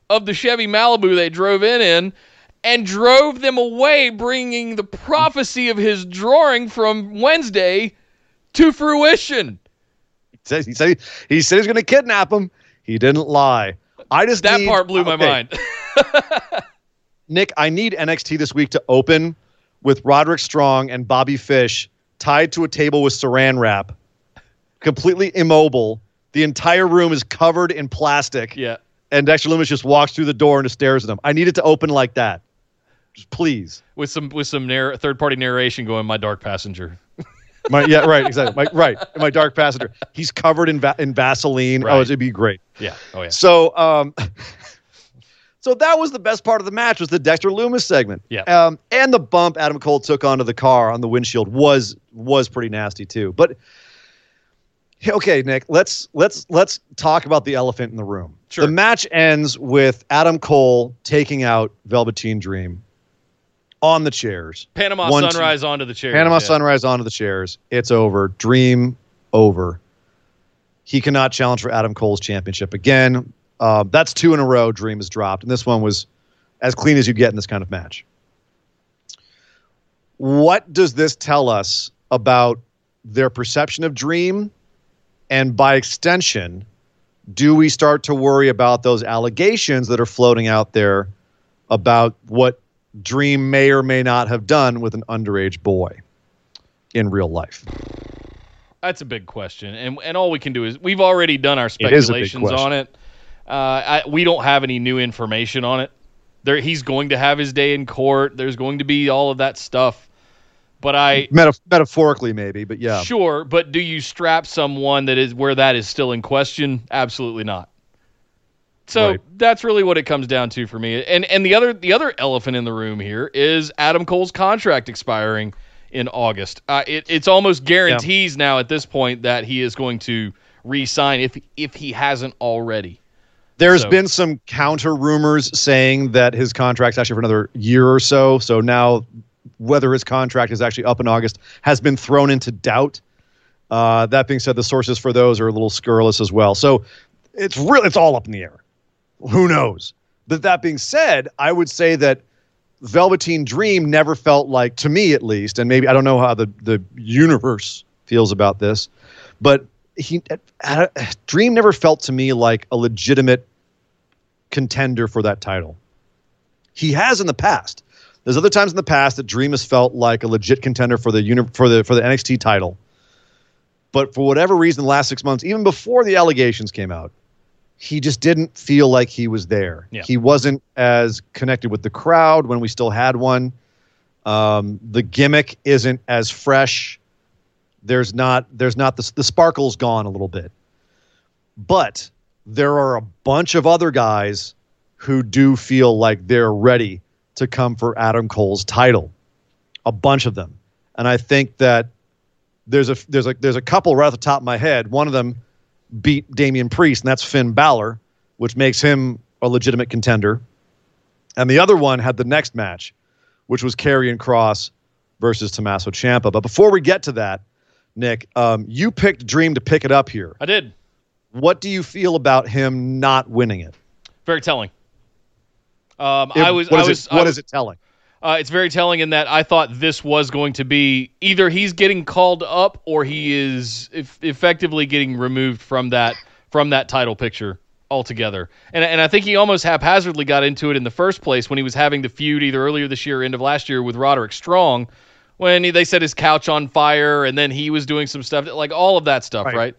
of the Chevy Malibu they drove in in, and drove them away, bringing the prophecy of his drawing from Wednesday to fruition. He said he said he, he said he's going to kidnap him. He didn't lie. I just that need, part blew okay. my mind. [laughs] Nick, I need NXT this week to open with Roderick Strong and Bobby Fish tied to a table with saran wrap, completely immobile. The entire room is covered in plastic. Yeah. And Dexter Lumis just walks through the door and just stares at them. I need it to open like that. Just please. With some with some narr- third party narration going, my dark passenger. [laughs] my yeah right exactly my, right my dark passenger he's covered in va- in Vaseline oh, right. oh it'd be great yeah oh yeah so um [laughs] So that was the best part of the match was the Dexter Lumis segment. Yeah. Um, and the bump Adam Cole took onto the car on the windshield was was pretty nasty too. But okay, Nick, let's let's let's talk about the elephant in the room. Sure. The match ends with Adam Cole taking out Velveteen Dream on the chairs. Panama One, Sunrise two, onto the chairs. Panama yeah. Sunrise onto the chairs. It's over. Dream over. He cannot challenge for Adam Cole's championship again. Uh, that's two in a row. Dream has dropped, and this one was as clean as you get in this kind of match. What does this tell us about their perception of Dream, and by extension, do we start to worry about those allegations that are floating out there about what Dream may or may not have done with an underage boy in real life? That's a big question, and and all we can do is we've already done our speculations on it. Uh, I, we don't have any new information on it. There, he's going to have his day in court. There's going to be all of that stuff. But I Metaf- metaphorically maybe, but yeah, sure. But do you strap someone that is where that is still in question? Absolutely not. So right. that's really what it comes down to for me. And and the other the other elephant in the room here is Adam Cole's contract expiring in August. Uh, it, it's almost guarantees yeah. now at this point that he is going to re-sign if if he hasn't already. There's so. been some counter rumors saying that his contract's actually for another year or so. So now, whether his contract is actually up in August has been thrown into doubt. Uh, that being said, the sources for those are a little scurrilous as well. So it's really it's all up in the air. Who knows? But that being said, I would say that Velveteen Dream never felt like, to me at least, and maybe I don't know how the the universe feels about this, but he uh, Dream never felt to me like a legitimate contender for that title. He has in the past. There's other times in the past that Dream has felt like a legit contender for the uni- for the for the NXT title. But for whatever reason, the last six months, even before the allegations came out, he just didn't feel like he was there. Yeah. He wasn't as connected with the crowd when we still had one. Um, the gimmick isn't as fresh. There's not there's not the the sparkle's gone a little bit. But there are a bunch of other guys who do feel like they're ready to come for Adam Cole's title. A bunch of them. And I think that there's a there's a there's a couple right off the top of my head. One of them beat Damian Priest, and that's Finn Balor, which makes him a legitimate contender. And the other one had the next match, which was Karrion Kross versus Tommaso Ciampa. But before we get to that, Nick, um, you picked Dream to pick it up here. I did. What do you feel about him not winning it? Very telling. Um, It- I was. What I is was. it, what I, is it telling? Uh, it's very telling in that I thought this was going to be either he's getting called up or he is eff- effectively getting removed from that from that title picture altogether. And and I think he almost haphazardly got into it in the first place when he was having the feud either earlier this year or end of last year with Roderick Strong, when he, they set his couch on fire and then he was doing some stuff like all of that stuff, Right. right?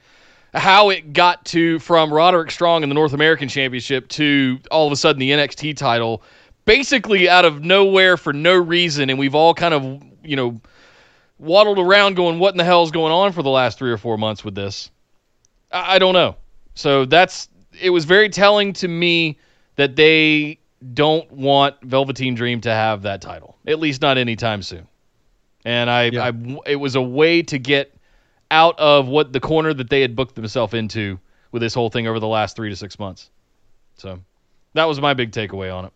How it got to from Roderick Strong in the North American Championship to all of a sudden the NXT title basically out of nowhere for no reason, and we've all kind of you know waddled around going, "What in the hell's going on?" for the last three or four months with this. I, I don't know. So that's it was very telling to me that they don't want Velveteen Dream to have that title, at least not anytime soon. And I, Yeah. I it was a way to get out of what the corner that they had booked themselves into with this whole thing over the last three to six months. So that was my big takeaway on it.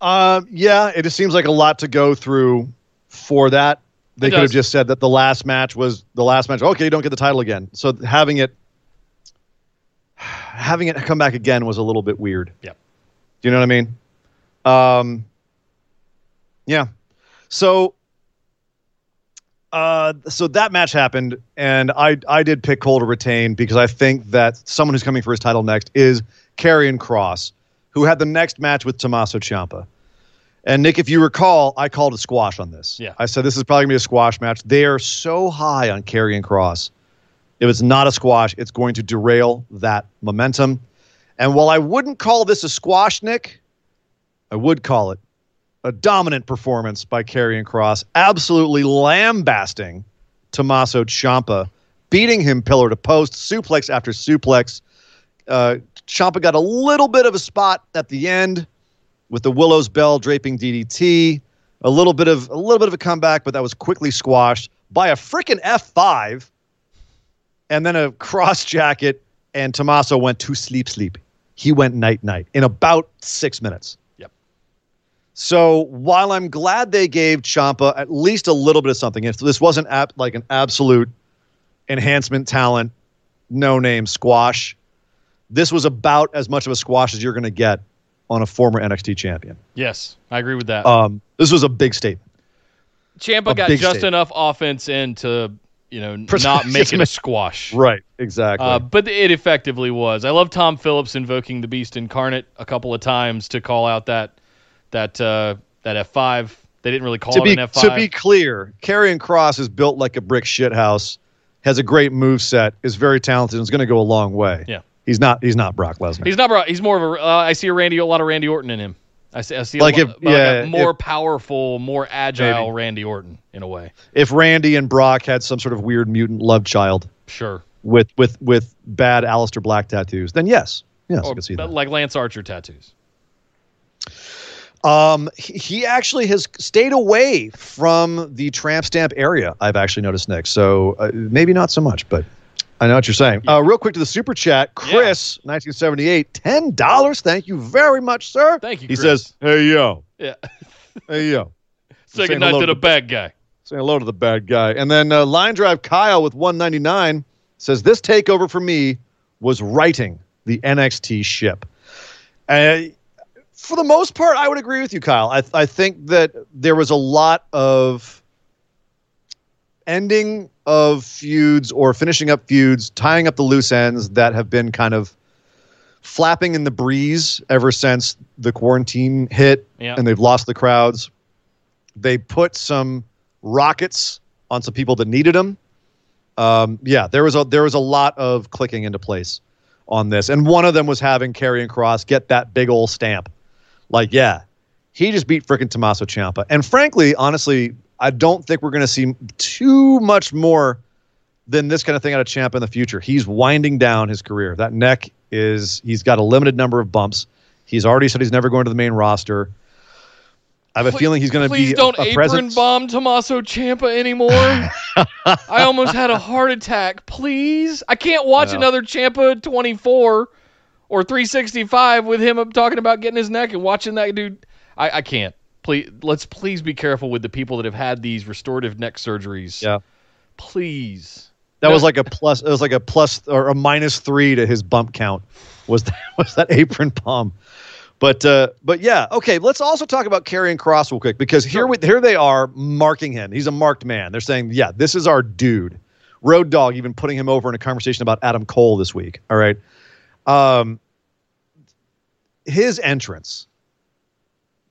Um, yeah, it just seems like a lot to go through for that. They It could have just said that the last match was the last match. Okay, you don't get the title again. So having it, [sighs] having it come back again was a little bit weird. Yeah. Do you know what I mean? Um, yeah. So, uh, so that match happened, and I I did pick Cole to retain because I think that someone who's coming for his title next is Karrion Kross, who had the next match with Tommaso Ciampa. And Nick, if you recall, I called a squash on this. Yeah. I said this is probably gonna be a squash match. They are so high on Karrion Kross. If it's not a squash, it's going to derail that momentum. And while I wouldn't call this a squash, Nick, I would call it a dominant performance by Karrion Kross, absolutely lambasting Tommaso Ciampa, beating him pillar to post, suplex after suplex. Uh, Ciampa got a little bit of a spot at the end with the Willow's Bell draping DDT, a little bit of a little bit of a comeback, but that was quickly squashed by a freaking F5, and then a Kross [laughs] jacket, and Tommaso went to sleep, sleep. He went night night in about six minutes. So while I'm glad they gave Ciampa at least a little bit of something, if this wasn't ap- like an absolute enhancement talent, no name squash, this was about as much of a squash as you're going to get on a former NXT champion. Yes, I agree with that. Um, this was a big statement. Ciampa got just statement. enough offense in to you know not [laughs] make it a squash. Right. Exactly. Uh, but it effectively was. I love Tom Phillips invoking the Beast incarnate a couple of times to call out that that uh, that F five. They didn't really call to it be an F to be clear, Karrion Kross is built like a brick shithouse, has a great move set, is very talented, and is going to go a long way. Yeah. He's not. He's not Brock Lesnar. He's not. bro- He's more of a. Uh, I see a Randy, a lot of Randy Orton in him. I see. I see Like a, if- like yeah, a more if- powerful, more agile Maybe. Randy Orton in a way. if Randy and Brock had some sort of weird mutant love child Sure. with with with bad Aleister Black tattoos, then yes, yes, I Or, can see that. like Lance Archer tattoos. Um, he, he actually has stayed away from the tramp stamp area. I've actually noticed, Nick. So uh, maybe not so much, but I know what you're saying. Uh, real quick to the super chat, Chris, 1978, ten dollars. Thank you very much, sir. Thank you, He Chris. says, "Hey yo, Yeah. [laughs] hey yo." [laughs] Say Saying goodnight to to the bad guy. Saying hello to the bad guy. And then uh, Line Drive Kyle with 199 says this takeover for me was writing the NXT ship. Uh, for the most part, I would agree with you, Kyle. I, I think that there was a lot of ending of feuds or finishing up feuds, tying up the loose ends that have been kind of flapping in the breeze ever since the quarantine hit Yeah. and they've lost the crowds. They put some rockets on some people that needed them. Um, yeah, there was a there was a lot of clicking into place on this, and one of them was having Karrion Kross get that big old stamp. Like, yeah, he just beat freaking Tommaso Ciampa, and frankly, honestly, I don't think we're going to see too much more than this kind of thing out of Ciampa in the future. He's winding down his career. That neck is he's got a limited number of bumps. He's already said he's never going to the main roster. I have a Please- feeling he's going to Please be don't a, a apron presence. bomb Tommaso Ciampa anymore. [laughs] I almost had a heart attack. Please, I can't watch Yeah. another Ciampa 24 or 365 with him talking about getting his neck and watching that dude. I, I can't. Please, let's please be careful with the people that have had these restorative neck surgeries. Yeah. Please. That No. was like a plus. It was like a plus or a minus three to his bump count. Was that [laughs] was that apron palm? But uh, but yeah, okay. Let's also talk about Karrion Kross real quick because here we, here they are marking him. He's a marked man. They're saying, yeah, this is our dude. Road Dog even putting him over in a conversation about Adam Cole this week. All right, um, his entrance.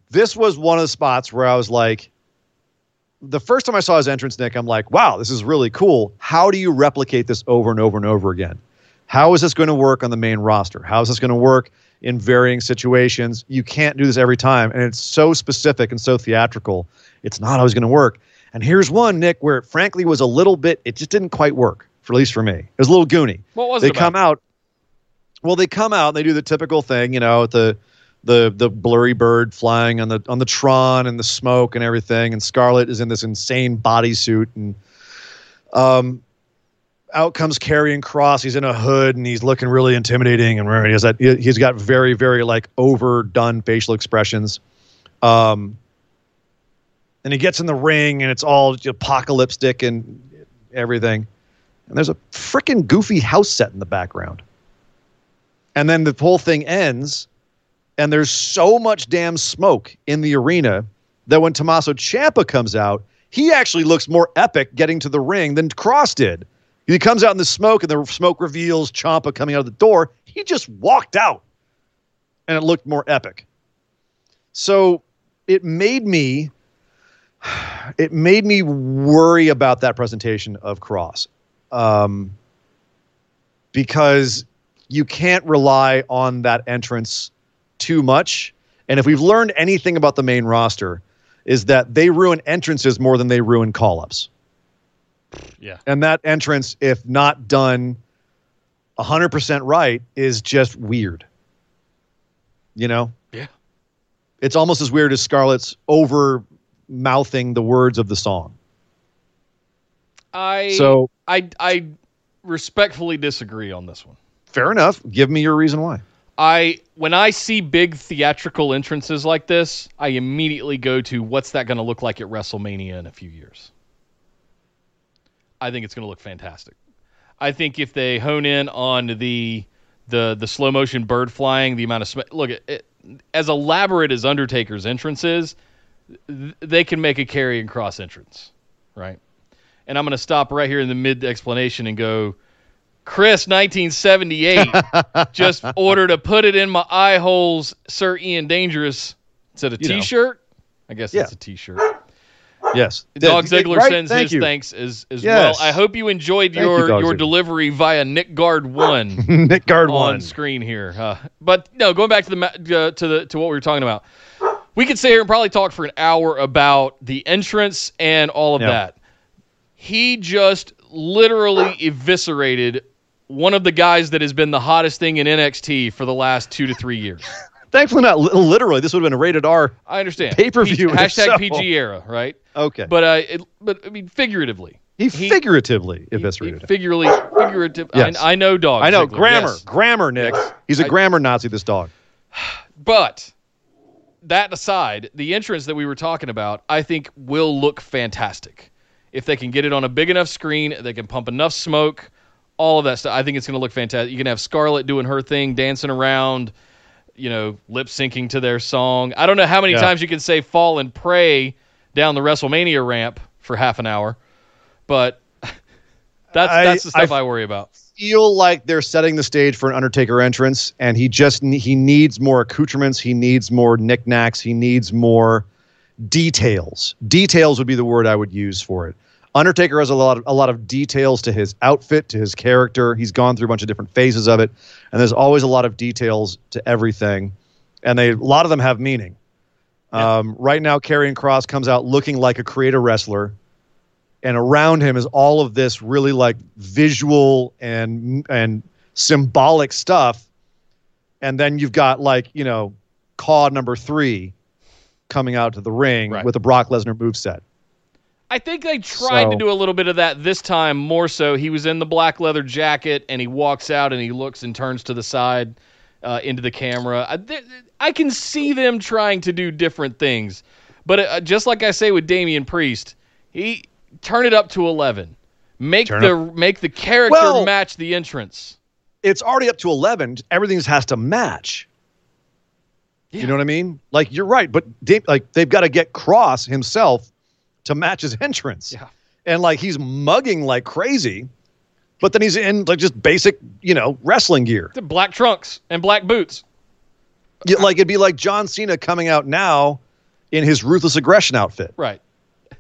This was one of the spots where I was like, the first time I saw his entrance, Nick, I'm like, wow, this is really cool. How do you replicate this over and over and over again? How is this going to work on the main roster? How is this going to work in varying situations? You can't do this every time. And it's so specific and so theatrical. It's not always going to work. And here's one, Nick, where it frankly was a little bit, it just didn't quite work, for at least for me. It was a little goony What was they it? They come out well they come out and they do the typical thing you know the the the blurry bird flying on the on the tron and the smoke and everything and Scarlett is in this insane bodysuit and um out comes Karrion Kross. He's in a hood and he's looking really intimidating. And he has that. he- He's got very, very like overdone facial expressions. Um, and he gets in the ring and it's all apocalyptic and everything. And there's a freaking goofy house set in the background. And then the whole thing ends, and there's so much damn smoke in the arena that when Tommaso Ciampa comes out, he actually looks more epic getting to the ring than Kross did. He comes out in the smoke, and the smoke reveals Ciampa coming out of the door. He just walked out, and it looked more epic. So it made me, [sighs] it made me worry about that presentation of Kross, um, because you can't rely on that entrance too much. And if we've learned anything about the main roster, is that they ruin entrances more than they ruin call ups. Yeah. And that entrance, if not done 100% right, is just weird. You know? Yeah. It's almost as weird as Scarlett's over mouthing the words of the song. I So- I I respectfully disagree on this one. Fair enough. Give me your reason why. I when I see big theatrical entrances like this, I immediately go to what's that going to look like at WrestleMania in a few years. I think it's going to look fantastic. I think if they hone in on the the the slow motion bird flying, the amount of sm- look it, it, as elaborate as Undertaker's entrance is, th- they can make a Karrion Kross entrance, right? And I'm going to stop right here in the mid explanation and go, Chris, 1978 [laughs] just ordered to put it in my eye holes, Sir Ian Dangerous. Is it a You know. shirt I guess Yeah. it's a T-shirt. Yes. Dog Yeah, Ziggler right? sends Thank his you. thanks as, as Yes. well. I hope you enjoyed Thank your Dog your Ziggler. delivery via Nick Guard One [laughs] Nick Guard on one. screen here. Uh, but no, going back to the uh, to the to what we were talking about, we could sit here and probably talk for an hour about the entrance and all of Yeah. that. He just literally eviscerated one of the guys that has been the hottest thing in NXT for the last two to three years. [laughs] Thankfully, not literally. This would have been a rated R. I understand Pay-per-view P- hashtag itself. PG era, right? Okay. But uh, it, but I mean figuratively. he, figuratively eviscerated. it. Figuratively, figurative. Yes. I, I know dog. I know. Ziggler, Grammar. yes. Grammar, Nick. He's a I- grammar Nazi, this dog. [sighs] But that aside, the entrance that we were talking about, I think will look fantastic. If they can get it on a big enough screen, they can pump enough smoke, all of that stuff. I think it's going to look fantastic. You can have Scarlett doing her thing, dancing around, you know, lip syncing to their song. I don't know how many Yeah. times you can say fall and pray down the WrestleMania ramp for half an hour. but [laughs] that's I- that's the stuff I- I, worry about. Feel like they're setting the stage for an Undertaker entrance, and he just he needs more accoutrements. He needs more knickknacks. He needs more details. Details would be the word I would use for it. Undertaker has a lot of a lot of details to his outfit, to his character. He's gone through a bunch of different phases of it, and there's always a lot of details to everything, and they a lot of them have meaning. Um, right now, Karrion Kross comes out looking like a creator wrestler, and around him is all of this really like visual and and symbolic stuff, and then you've got like you know, Caw number three coming out to the ring Right. with a Brock Lesnar moveset. I think they tried to do a little bit of that this time more so. He was in the black leather jacket and he walks out and he looks and turns to the side uh, into the camera. I, th- I can see them trying to do different things. But uh, just like I say with Damian Priest, he turn it up to 11. Make Turn the make the character Well- match the entrance. it's already up to 11 everything has to match Yeah. you know what i mean like you're right but they, like they've got to get Kross himself to match his entrance Yeah. and like he's mugging like crazy but then he's in like just basic you know wrestling gear The black trunks and black boots. You- like it'd be like john cena coming out now in his ruthless aggression outfit Right.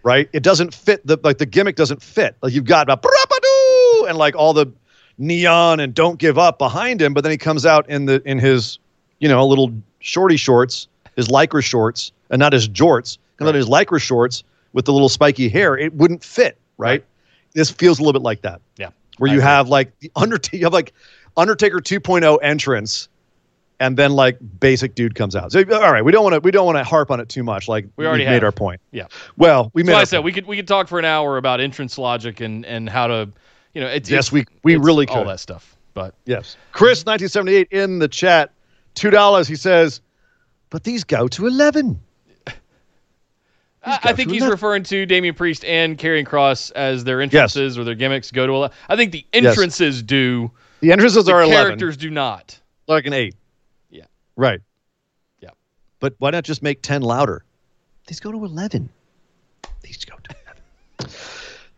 right? It doesn't fit the like the gimmick doesn't fit. Like you've got a and like all the neon and don't give up behind him, but then he comes out in the in his you know little shorty shorts, his lycra shorts, and not his jorts, and then his lycra shorts with the little spiky hair. It wouldn't fit, right? This feels a little bit like that, Yeah. where I you agree. have like the Undertaker, you have like Undertaker 2.0 entrance. And then like basic dude comes out. So all right, we don't want to we don't want to harp on it too much. Like We already made our point. Yeah. Well, we made That's our I said point. we could we could talk for an hour about entrance logic and and how to you know it's Yes, it's- we- we really all that stuff. But Yes. Chris, 1978 in the chat, $2. He says, but these go to 11. I, I think he's nothing. referring to Damian Priest and Karrion Kross as their entrances or their gimmicks go to. 11. I think the entrances do. The entrances The are 11. characters do not. Like an 8. Yeah. Right. Yeah. But why not just make 10 louder? These go to 11. These go to 11.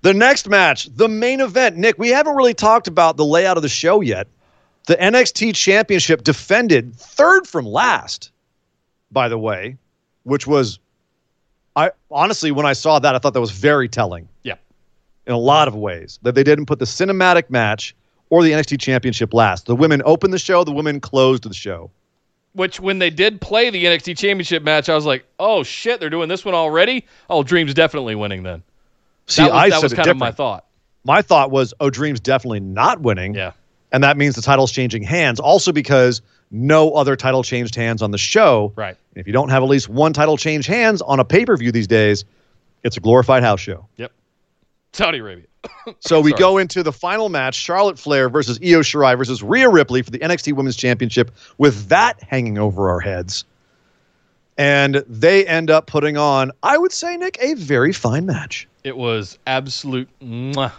the next match, the main event. Nick, we haven't really talked about the layout of the show yet. The NXT Championship defended third from last, by the way, which was, I honestly, when I saw that, I thought that was very telling. Yeah. in a lot of ways that they didn't put the cinematic match or the NXT Championship last. The women opened the show, the women closed the show. Which when they did play the NXT Championship match, I was like, oh shit, they're doing this one already. Oh, Dream's definitely winning then. See, that was, I that said was kind different. of my thought. My thought was, oh, Dream's definitely not winning, Yeah. and that means the title's changing hands. Also because no other title changed hands on the show. Right. And if you don't have at least one title change hands on a pay per view these days, it's a glorified house show. Yep. Saudi Arabia. [coughs] So we Sorry. go into the final match: Charlotte Flair versus Io Shirai versus Rhea Ripley for the NXT Women's Championship, with that hanging over our heads. And they end up putting on, I would say, Nick, a very fine match. It was absolute mwah.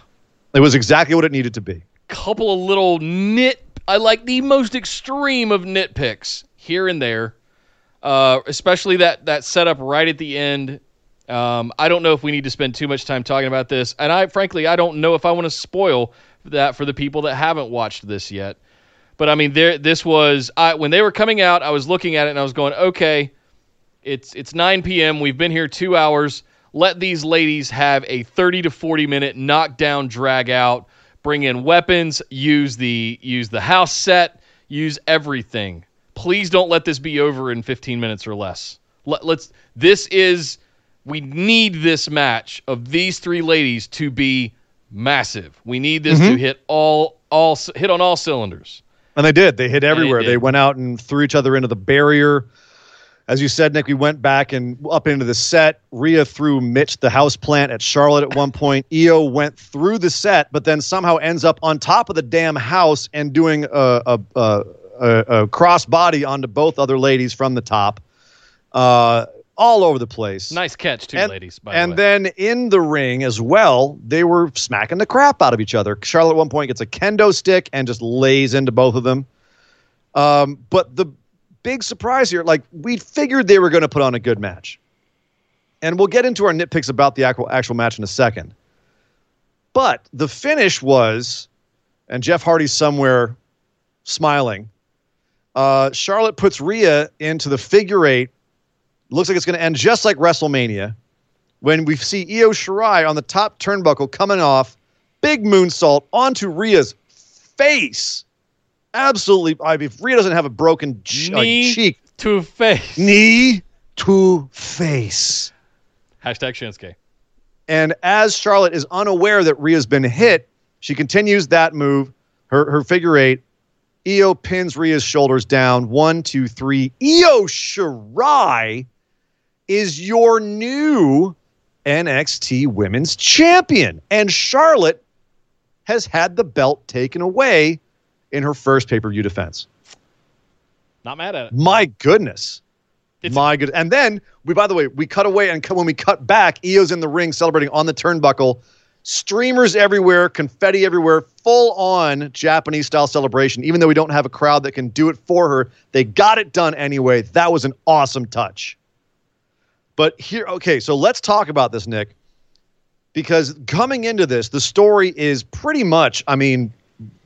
It was exactly what it needed to be. couple of little nit I like the most extreme of nitpicks here and there. Uh, especially that that setup right at the end. Um, I don't know if we need to spend too much time talking about this, and I frankly I don't know if I want to spoil that for the people that haven't watched this yet. But I mean, there this was I when they were coming out, I was looking at it and I was going, okay, it's it's 9 p.m. We've been here two hours. Let these ladies have a 30 to 40 minute knockdown drag out. Bring in weapons. Use the use the house set. Use everything. Please don't let this be over in 15 minutes or less. Let, let's. This is. We need this match of these three ladies to be massive. We need this to mm-hmm. hit all all hit on all cylinders. And they did. They hit everywhere. did. They went out and threw each other into the barrier. As you said, Nick, we went back and up into the set. Rhea threw Mitch the house plant at Charlotte at one point. Io went through the set, but then somehow ends up on top of the damn house and doing a, a, a, a, cross body onto both other ladies from the top. Uh, all over the place. Nice catch, too, and, ladies. By and the way. then in the ring as well, they were smacking the crap out of each other. Charlotte at one point gets a kendo stick and just lays into both of them. Um, but the big surprise here, like we figured they were going to put on a good match, and we'll get into our nitpicks about the actual actual match in a second. but the finish was, and Jeff Hardy's somewhere smiling. Uh, Charlotte puts Rhea into the figure eight. Looks like it's going to end just like WrestleMania when we see Io Shirai on the top turnbuckle coming off, big moonsault onto Rhea's face. Absolutely. I mean, if Rhea doesn't have a broken ch- uh, cheek, to face. knee to face. Hashtag Shinsuke. And as Charlotte is unaware that Rhea's been hit, she continues that move, her, her figure eight. Io pins Rhea's shoulders down. One, two, three. Io Shirai is your new NXT Women's Champion. And Charlotte has had the belt taken away in her first pay per view defense. Not mad at it. My goodness. It's- My good. And then we, by the way, we cut away and when we cut back, Io's in the ring celebrating on the turnbuckle. Streamers everywhere, confetti everywhere, full on Japanese style celebration. Even though we don't have a crowd that can do it for her, they got it done anyway. That was an awesome touch. But here, okay, so let's talk about this, Nick, because coming into this, the story is pretty much. I mean,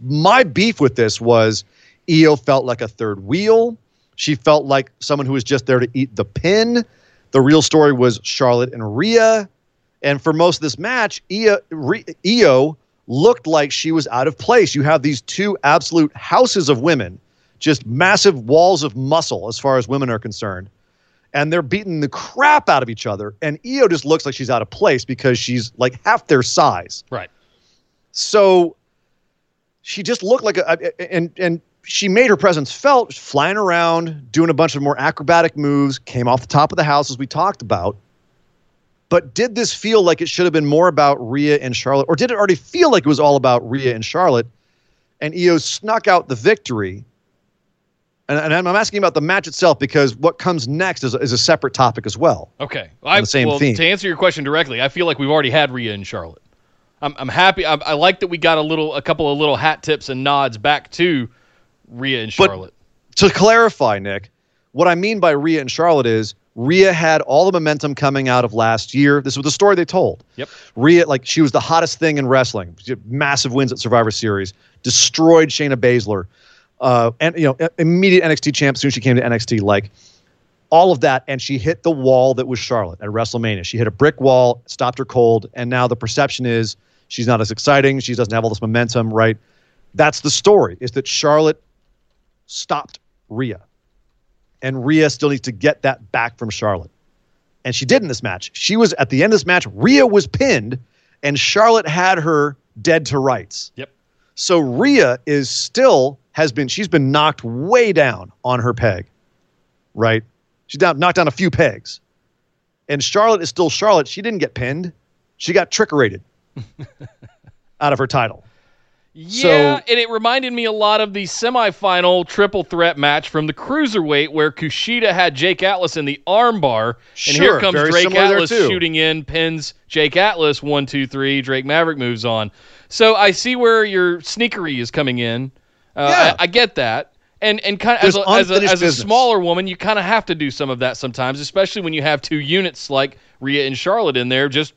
my beef with this was Io felt like a third wheel. She felt like someone who was just there to eat the pin. The real story was Charlotte and Rhea. And for most of this match, Io, Io looked like she was out of place. You have these two absolute houses of women, just massive walls of muscle as far as women are concerned. And they're beating the crap out of each other. And Io just looks like she's out of place because she's like half their size. Right. So she just looked like a and and she made her presence felt flying around doing a bunch of more acrobatic moves came off the top of the house as we talked about but did this feel like it should have been more about Rhea and Charlotte or did it already feel like it was all about Rhea and Charlotte and Io snuck out the victory and, and I'm asking about the match itself because what comes next is, is a separate topic as well Okay. I, the same well, theme. To answer your question directly, I feel like we've already had Rhea and Charlotte. I'm, I'm happy. I, I like that we got a little, a couple of little hat tips and nods back to Rhea and But- Charlotte. to clarify, Nick, what I mean by Rhea and Charlotte is Rhea had all the momentum coming out of last year. This was the story they told. Yep. Rhea, like she was the hottest thing in wrestling. Massive wins at Survivor Series, destroyed Shayna Baszler, uh, and you know, immediate NXT champ as soon as she came to NXT. Like all of that, and she hit the wall that was Charlotte at WrestleMania. She hit a brick wall, stopped her cold, and now the perception is she's not as exciting. She doesn't have all this momentum, right? That's the story. Is that Charlotte stopped Rhea. And Rhea still needs to get that back from Charlotte. And she did in this match. She was at the end of this match, Rhea was pinned, and Charlotte had her dead to rights. Yep. So Rhea is still has been she's been knocked way down on her peg. Right? She's down knocked down a few pegs. And Charlotte is still Charlotte. She didn't get pinned. She got trickerated [laughs] out of her title. Yeah, So- and it reminded me a lot of the semifinal triple threat match from the cruiserweight where Kushida had Jake Atlas in the armbar, and here comes Drake Atlas shooting in, pins Jake Atlas one two three. Drake Maverick moves on. So I see where your sneakery is coming in. Uh, Yeah. I, I get that. And and kind of as a, as a, as a smaller woman, you kind of have to do some of that sometimes, especially when you have two units like Rhea and Charlotte in there, just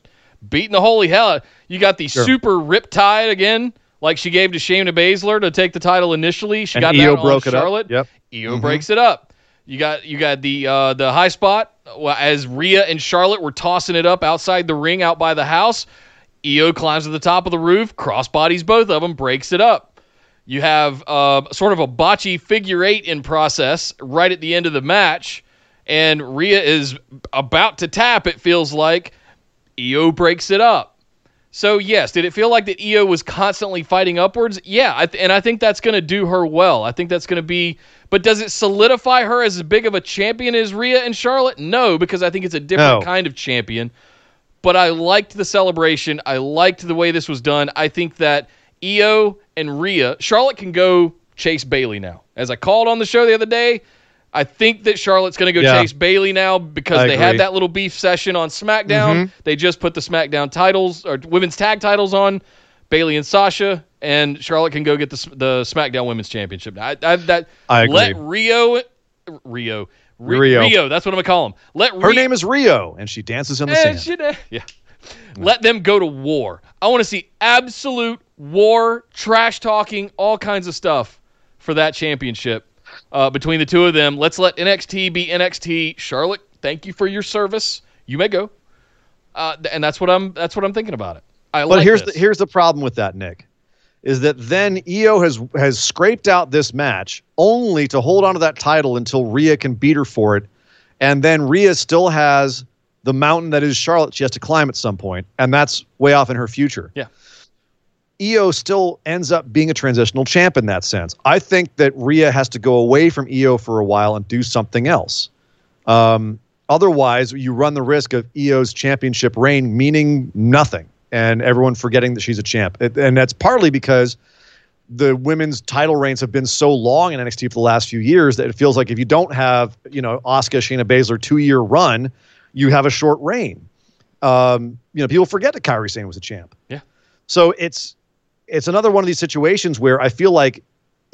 beating the holy hell. out- You got the Sure. super riptide again, like she gave to Shayna Baszler to take the title initially. She And got Io that broke on it up. Charlotte. Yep. Io breaks it up. You got you got the uh, the high spot well, as Rhea and Charlotte were tossing it up outside the ring out by the house. Io climbs to the top of the roof, crossbodies both of them, breaks it up. You have uh, sort of a botchy figure eight in process right at the end of the match, and Rhea is about to tap. It feels like Io breaks it up. So yes, did it feel like that Io was constantly fighting upwards? Yeah, I th- and I think that's going to do her well. I think that's going to be. But does it solidify her as big of a champion as Rhea and Charlotte? No, because I think it's a different No. kind of champion. But I liked the celebration. I liked the way this was done. I think that Io and Rhea, Charlotte can go chase Bayley now. As I called on the show the other day, I think that Charlotte's going to go Yeah. chase Bayley now because I they agree. had that little beef session on SmackDown. Mm-hmm. They just put the SmackDown titles or women's tag titles on Bayley and Sasha, and Charlotte can go get the the SmackDown Women's Championship. I, I, that I agree. let Rio, Rio, Ri- Rio. Rio. That's what I'm gonna call him. Let Her Ri- name is Rio, and she dances in the sand. she- yeah. Let them go to war. I want to see absolute war, trash talking, all kinds of stuff for that championship uh, between the two of them. Let's let NXT be NXT. Charlotte, thank you for your service. You may go. Uh, and that's what I'm. That's what I'm thinking about it. I But like here's this. the here's the problem with that, Nick, is that then Io has has scraped out this match only to hold on to that title until Rhea can beat her for it, and then Rhea still has the mountain that is Charlotte. She has to climb at some point, and that's way off in her future. Yeah. Io still ends up being a transitional champ in that sense. I think that Rhea has to go away from Io for a while and do something else. Um, otherwise, you run the risk of Io's championship reign meaning nothing and everyone forgetting that she's a champ. And that's partly because the women's title reigns have been so long in NXT for the last few years that it feels like if you don't have, you know, Asuka, Shayna Baszler two year run, you have a short reign. Um, you know, people forget that Kairi Sane was a champ. Yeah. So it's it's another one of these situations where I feel like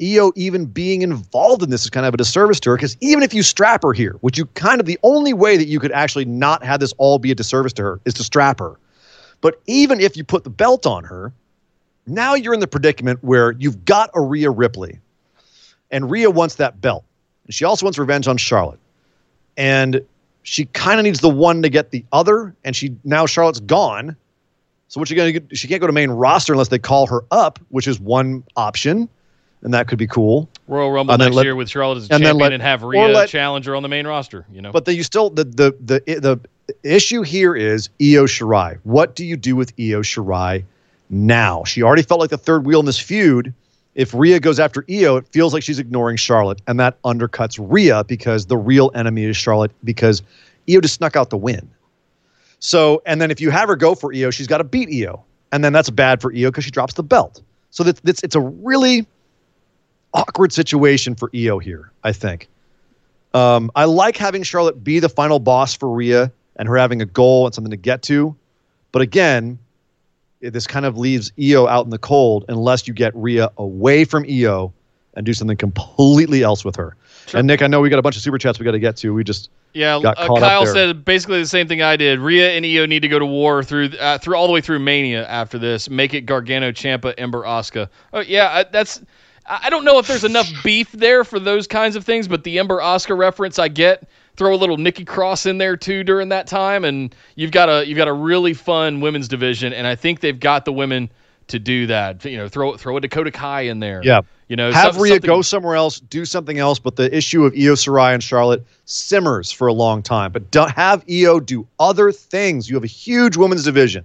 Io even being involved in this is kind of a disservice to her because even if you strap her here, which you kind of the only way that you could actually not have this all be a disservice to her is to strap her. But even if you put the belt on her, now you're in the predicament where you've got a Rhea Ripley, and Rhea wants that belt. And she also wants revenge on Charlotte. And she kind of needs the one to get the other, and she now Charlotte's gone. So what you gonna do? She can't go to main roster unless they call her up, which is one option, and that could be cool. Royal Rumble and next let- year with Charlotte as a and champion let- and have Rhea let- challenge her on the main roster. You know, But then you still the the the the issue here is Io Shirai. What do you do with Io Shirai now? She already felt like the third wheel in this feud. If Rhea goes after Io, it feels like she's ignoring Charlotte, and that undercuts Rhea because the real enemy is Charlotte because Io just snuck out the win. So, and then if you have her go for Io, she's got to beat Io, and then that's bad for Io because she drops the belt. So that's, that's it's a really awkward situation for Io here. I think. Um, I like having Charlotte be the final boss for Rhea and her having a goal and something to get to. But again, it, this kind of leaves Io out in the cold unless you get Rhea away from Io and do something completely else with her. And Nick, I know we got a bunch of super chats we got to get to. We just Yeah, got uh, caught up Kyle said basically the same thing I did. Rhea and Io need to go to war through uh, through all the way through Mania after this. Make it Gargano, Ciampa, Ember, Oscar. Oh yeah, I, that's. I I don't know if there's enough beef there for those kinds of things, but the Ember Oscar reference I get. Throw a little Nikki Cross in there too during that time, and you've got a you've got a really fun women's division, and I think they've got the women to do that. You know, throw throw a Dakota Kai in there. Yeah. You know, have some- Rhea something- go somewhere else, do something else. But the issue of Io Shirai and Charlotte simmers for a long time. But don't have Io do other things. You have a huge women's division.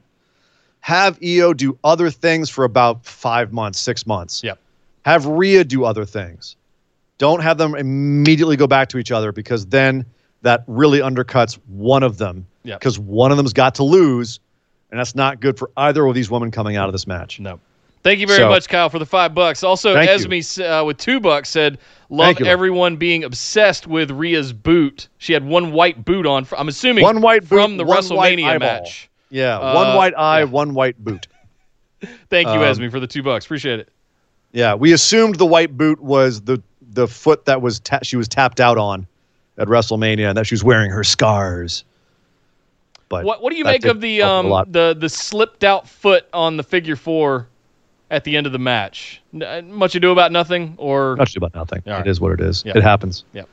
Have Io do other things for about five months, six months. Yep. Have Rhea do other things. Don't have them immediately go back to each other because then that really undercuts one of them. Yep. Because one of them's got to lose, and that's not good for either of these women coming out of this match. No. Thank you very So- much, Kyle, for the five bucks. Also, Esme uh, with two bucks said, "Love you. everyone being obsessed with Rhea's boot. She had one white boot on. I'm assuming One white boot, from the WrestleMania match. Yeah, Uh, one white eye, yeah. one white boot. [laughs] Thank you, Um, Esme, for the two bucks. Appreciate it. Yeah, we assumed the white boot was the the foot that was ta- she was tapped out on at WrestleMania, and that she was wearing her scars. But What What do you make of the um the the slipped out foot on the figure four at the end of the match? N- uh, much ado about nothing, or Not about nothing. All right. It is what it is. Yep. It happens. Yep.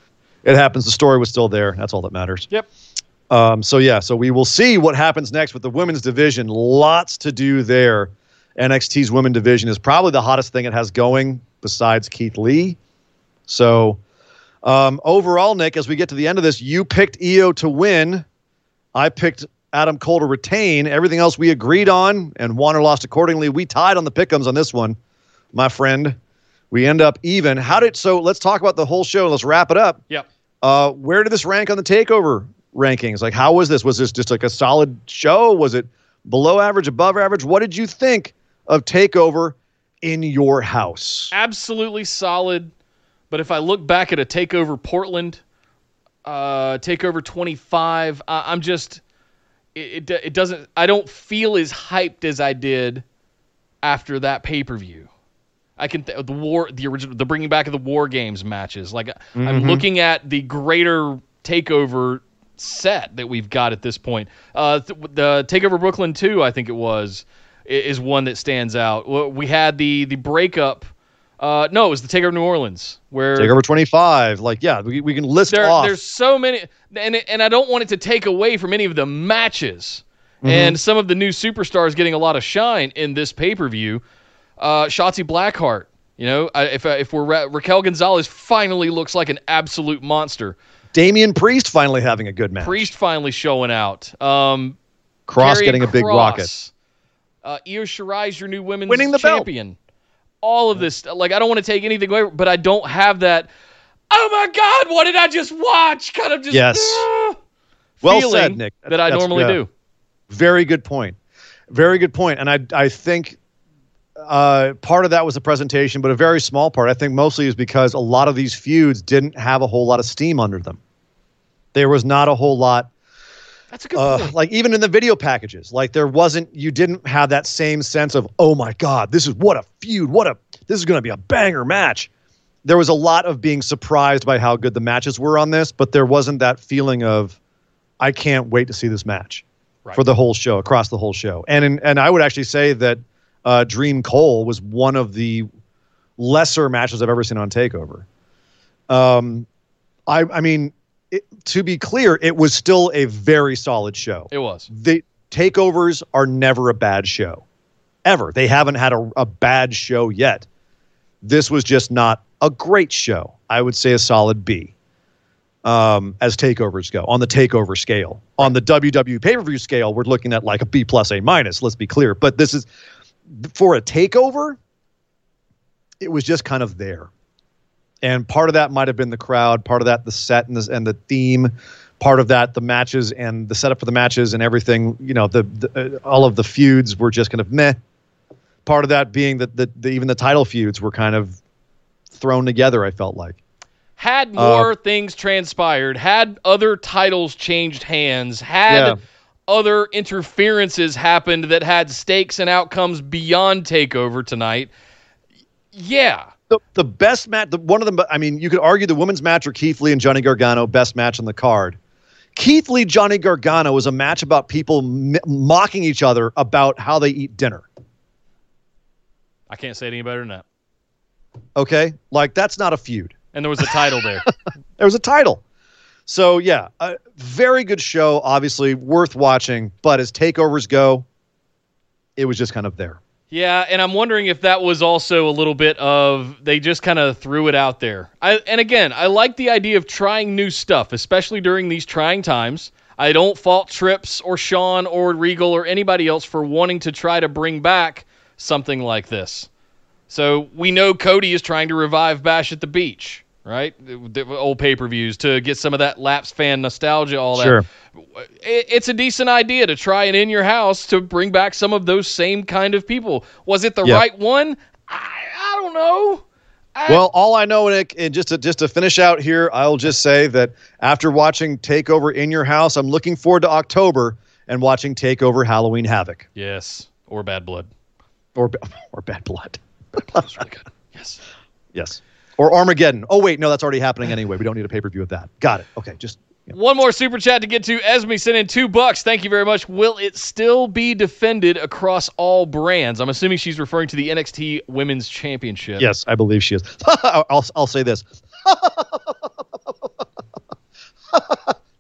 It happens. The story was still there. That's all that matters. Yep. Um, so yeah, so we will see what happens next with the women's division. Lots to do there. NXT's women division is probably the hottest thing it has going besides Keith Lee. So um, overall, Nick, as we get to the end of this, you picked Io to win. I picked Adam Cole to retain. Everything else we agreed on, and won or lost accordingly. We tied on the pickums on this one, my friend. We end up even. How did so? Let's talk about the whole show. Let's wrap it up. Yep. Uh, where did this rank on the takeover rankings? Like, how was this? Was this just like a solid show? Was it below average, above average? What did you think of takeover in your house? absolutely solid. But if I look back at a takeover Portland, uh, takeover 25, I, I'm just it, it it doesn't I don't feel as hyped as I did after that pay per view. I can th- the war the original the bringing back of the war games matches. Like I'm looking at the greater takeover set that we've got at this point. Uh, th- the Takeover Brooklyn 2, I think it was, is one that stands out. We had the the breakup. Uh, no, it was the Takeover New Orleans where Takeover 25. Like, yeah, we, we can list there, off. There's so many, and and I don't want it to take away from any of the matches mm-hmm. and some of the new superstars getting a lot of shine in this pay per view. Uh, Shotzi Blackheart, you know, if if we're Ra- Raquel Gonzalez finally looks like an absolute monster. Damian Priest finally having a good match. Priest finally showing out. Um, Kross getting a big rocket. Uh, Io Shirai's your new women's winning the champion. Belt. All of this, like I don't want to take anything away, but I don't have that. Oh my God! What did I just watch? Kind of just yes. Uh, well said, Nick. That I normally do. Very good point. Very good point. And I I think uh, part of that was the presentation, but a very small part, I think, mostly is because a lot of these feuds didn't have a whole lot of steam under them. There was not a whole lot. That's a good uh, Like even in the video packages, like there wasn't. You didn't have that same sense of, oh my god, this is what a feud. What a this is going to be a banger match. There was a lot of being surprised by how good the matches were on this, but there wasn't that feeling of, I can't wait to see this match right. for the whole show across the whole show. And in, and I would actually say that uh, Dream Cole was one of the lesser matches I've ever seen on Takeover. Um, I, I mean, to be clear, it was still a very solid show. It was. The takeovers are never a bad show, ever. They haven't had a, a bad show yet. This was just not a great show. I would say a solid B. Um, as takeovers go on the takeover scale. On the WWE pay per view scale, we're looking at like a B plus A minus. Let's be clear. But this is for a takeover, it was just kind of there. And part of that might have been the crowd, part of that the set and the, and the theme, part of that the matches and the setup for the matches and everything. You know, the, the uh, all of the feuds were just kind of meh. Part of that being that the, the, even the title feuds were kind of thrown together. I felt like had more uh, things transpired, had other titles changed hands, had yeah other interferences happened that had stakes and outcomes beyond takeover tonight. Yeah. The, the best match, the, one of them, I mean, you could argue the women's match or Keith Lee and Johnny Gargano, best match on the card. Keith Lee, Johnny Gargano was a match about people m- mocking each other about how they eat dinner. I can't say it any better than that. Okay. Like, that's not a feud. And there was a title there. [laughs] there was a title. So yeah, a very good show. Obviously worth watching. But as takeovers go, it was just kind of there. Yeah, and I'm wondering if that was also a little bit of they just kind of threw it out there. I, and again, I like the idea of trying new stuff, especially during these trying times. I don't fault Trips or Shawn or Regal or anybody else for wanting to try to bring back something like this. So we know Cody is trying to revive Bash at the Beach right? The old pay per views to get some of that lapsed fan nostalgia, all that. Sure. It's a decent idea to try it in your house to bring back some of those same kind of people. Was it the yep. right one? I, I don't know. I, well, all I know, Nick, and just to just to finish out here, I'll just say that after watching Takeover in your house, I'm looking forward to October and watching Takeover Halloween Havoc. Yes, or Bad Blood, or [laughs] or Bad Blood. That's really good. Yes. Yes. Or Armageddon. Oh wait, no, that's already happening anyway. We don't need a pay per view of that. Got it. Okay, just yeah. One more super chat to get to. Esme sent in two bucks. Thank you very much. Will it still be defended across all brands? I'm assuming she's referring to the NXT Women's Championship. Yes, I believe she is. [laughs] I'll, I'll say this. [laughs]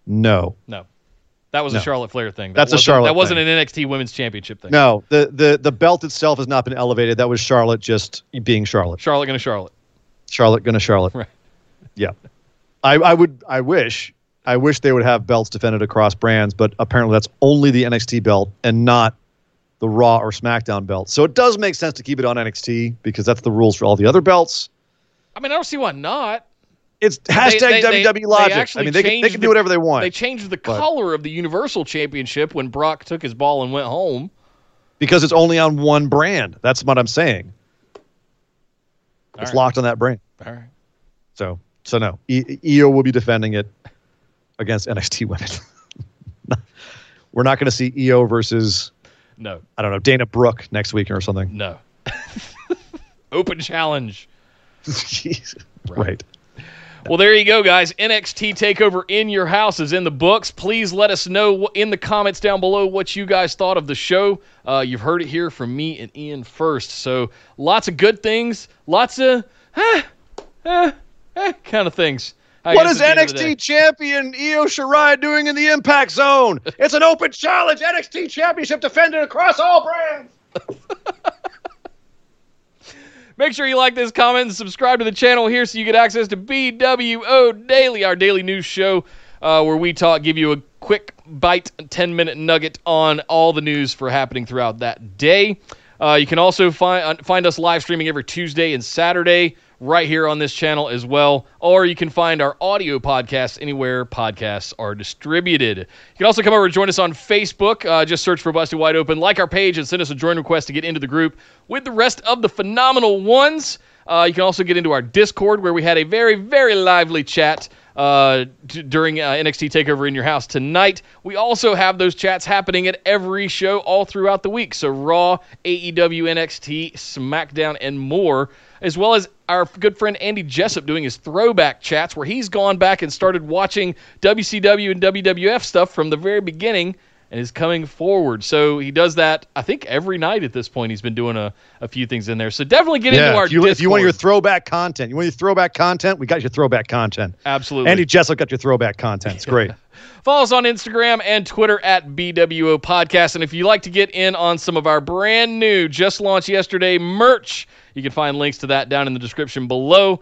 no. No. That was no. a Charlotte Flair thing. That That's a Charlotte. That wasn't thing. an NXT Women's Championship thing. No, the, the the belt itself has not been elevated. That was Charlotte just being Charlotte. Charlotte gonna Charlotte. Charlotte gonna Charlotte. Right. Yeah. I, I would I wish I wish they would have belts defended across brands, but apparently that's only the NXT belt and not the Raw or SmackDown belt. So it does make sense to keep it on NXT because that's the rules for all the other belts. I mean, I don't see why not. It's hashtag they, they, WWE logic. I mean, they can, they can do whatever they want. They changed the but, color of the Universal Championship when Brock took his ball and went home. Because it's only on one brand. That's what I'm saying. All it's right. locked on that brain. All right. So, so no, e- Io will be defending it against NXT women. [laughs] We're not going to see Io versus no, I don't know Dana Brooke next week or something. No, [laughs] open challenge. [laughs] Right. right. Well, there you go, guys. NXT Takeover in your house is in the books. Please let us know in the comments down below what you guys thought of the show. Uh, you've heard it here from me and Ian first. So lots of good things, lots of kind of things. I What is at the end of the day. NXT champion Io Shirai doing in the Impact Zone? It's an open challenge. NXT Championship defended across all brands. [laughs] Make sure you like this, comment, and subscribe to the channel here so you get access to BWO Daily, our daily news show uh, where we talk, give you a quick bite, 10 minute nugget on all the news for happening throughout that day. Uh, you can also find find us live streaming every Tuesday and Saturday right here on this channel as well, or you can find our audio podcasts anywhere podcasts are distributed. You can also come over and join us on Facebook. Uh, just search for Busted Wide Open, like our page, and send us a join request to get into the group with the rest of the phenomenal ones. Uh, you can also get into our Discord where we had a very, very lively chat uh, during uh, NXT Takeover in your house tonight. We also have those chats happening at every show all throughout the week. So Raw, AEW, NXT, SmackDown, and more, as well as our good friend Andy Jessup doing his throwback chats where he's gone back and started watching WCW and WWF stuff from the very beginning and is coming forward. So he does that, I think, every night at this point. He's been doing a, a few things in there. So definitely get into our if you, if you want your throwback content, you want your throwback content, we got your throwback content. Absolutely. Andy Jessup got your throwback content. It's great. [laughs] Follow us on Instagram and Twitter at BWO Podcast. And if you'd like to get in on some of our brand new, just launched yesterday merch, you can find links to that down in the description below.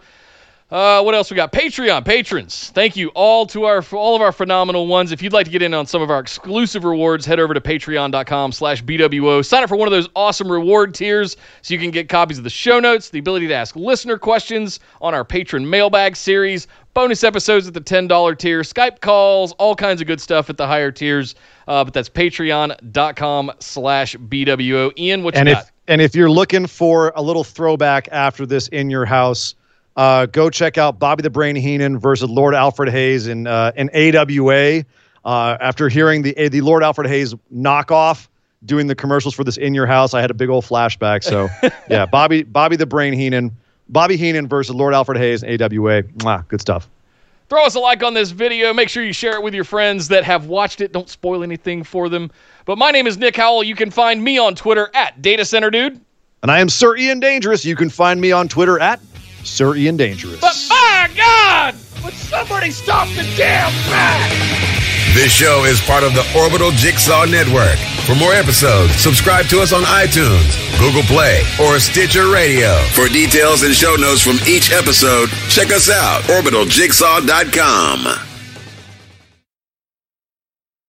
Uh, what else we got? Patreon patrons. Thank you all to our all of our phenomenal ones. If you'd like to get in on some of our exclusive rewards, head over to patreon.com slash BWO. Sign up for one of those awesome reward tiers so you can get copies of the show notes, the ability to ask listener questions on our patron mailbag series, bonus episodes at the $10 tier, Skype calls, all kinds of good stuff at the higher tiers. Uh, but that's patreon.com slash BWO. Ian, what you and got? if and if you're looking for a little throwback after this in your house, uh, go check out Bobby the Brain Heenan versus Lord Alfred Hayes in uh, in AWA. Uh, after hearing the the Lord Alfred Hayes knockoff doing the commercials for this in your house, I had a big old flashback. So [laughs] yeah, Bobby Bobby the Brain Heenan, Bobby Heenan versus Lord Alfred Hayes in AWA. Mwah, good stuff. Throw us a like on this video. Make sure you share it with your friends that have watched it. Don't spoil anything for them. But my name is Nick Howell. You can find me on Twitter at Data Center Dude. And I am Sir Ian Dangerous. You can find me on Twitter at Sir Ian Dangerous. But my God, would somebody stop the damn fan? This show is part of the Orbital Jigsaw Network. For more episodes, subscribe to us on iTunes, Google Play, or Stitcher Radio. For details and show notes from each episode, check us out, orbitaljigsaw.com.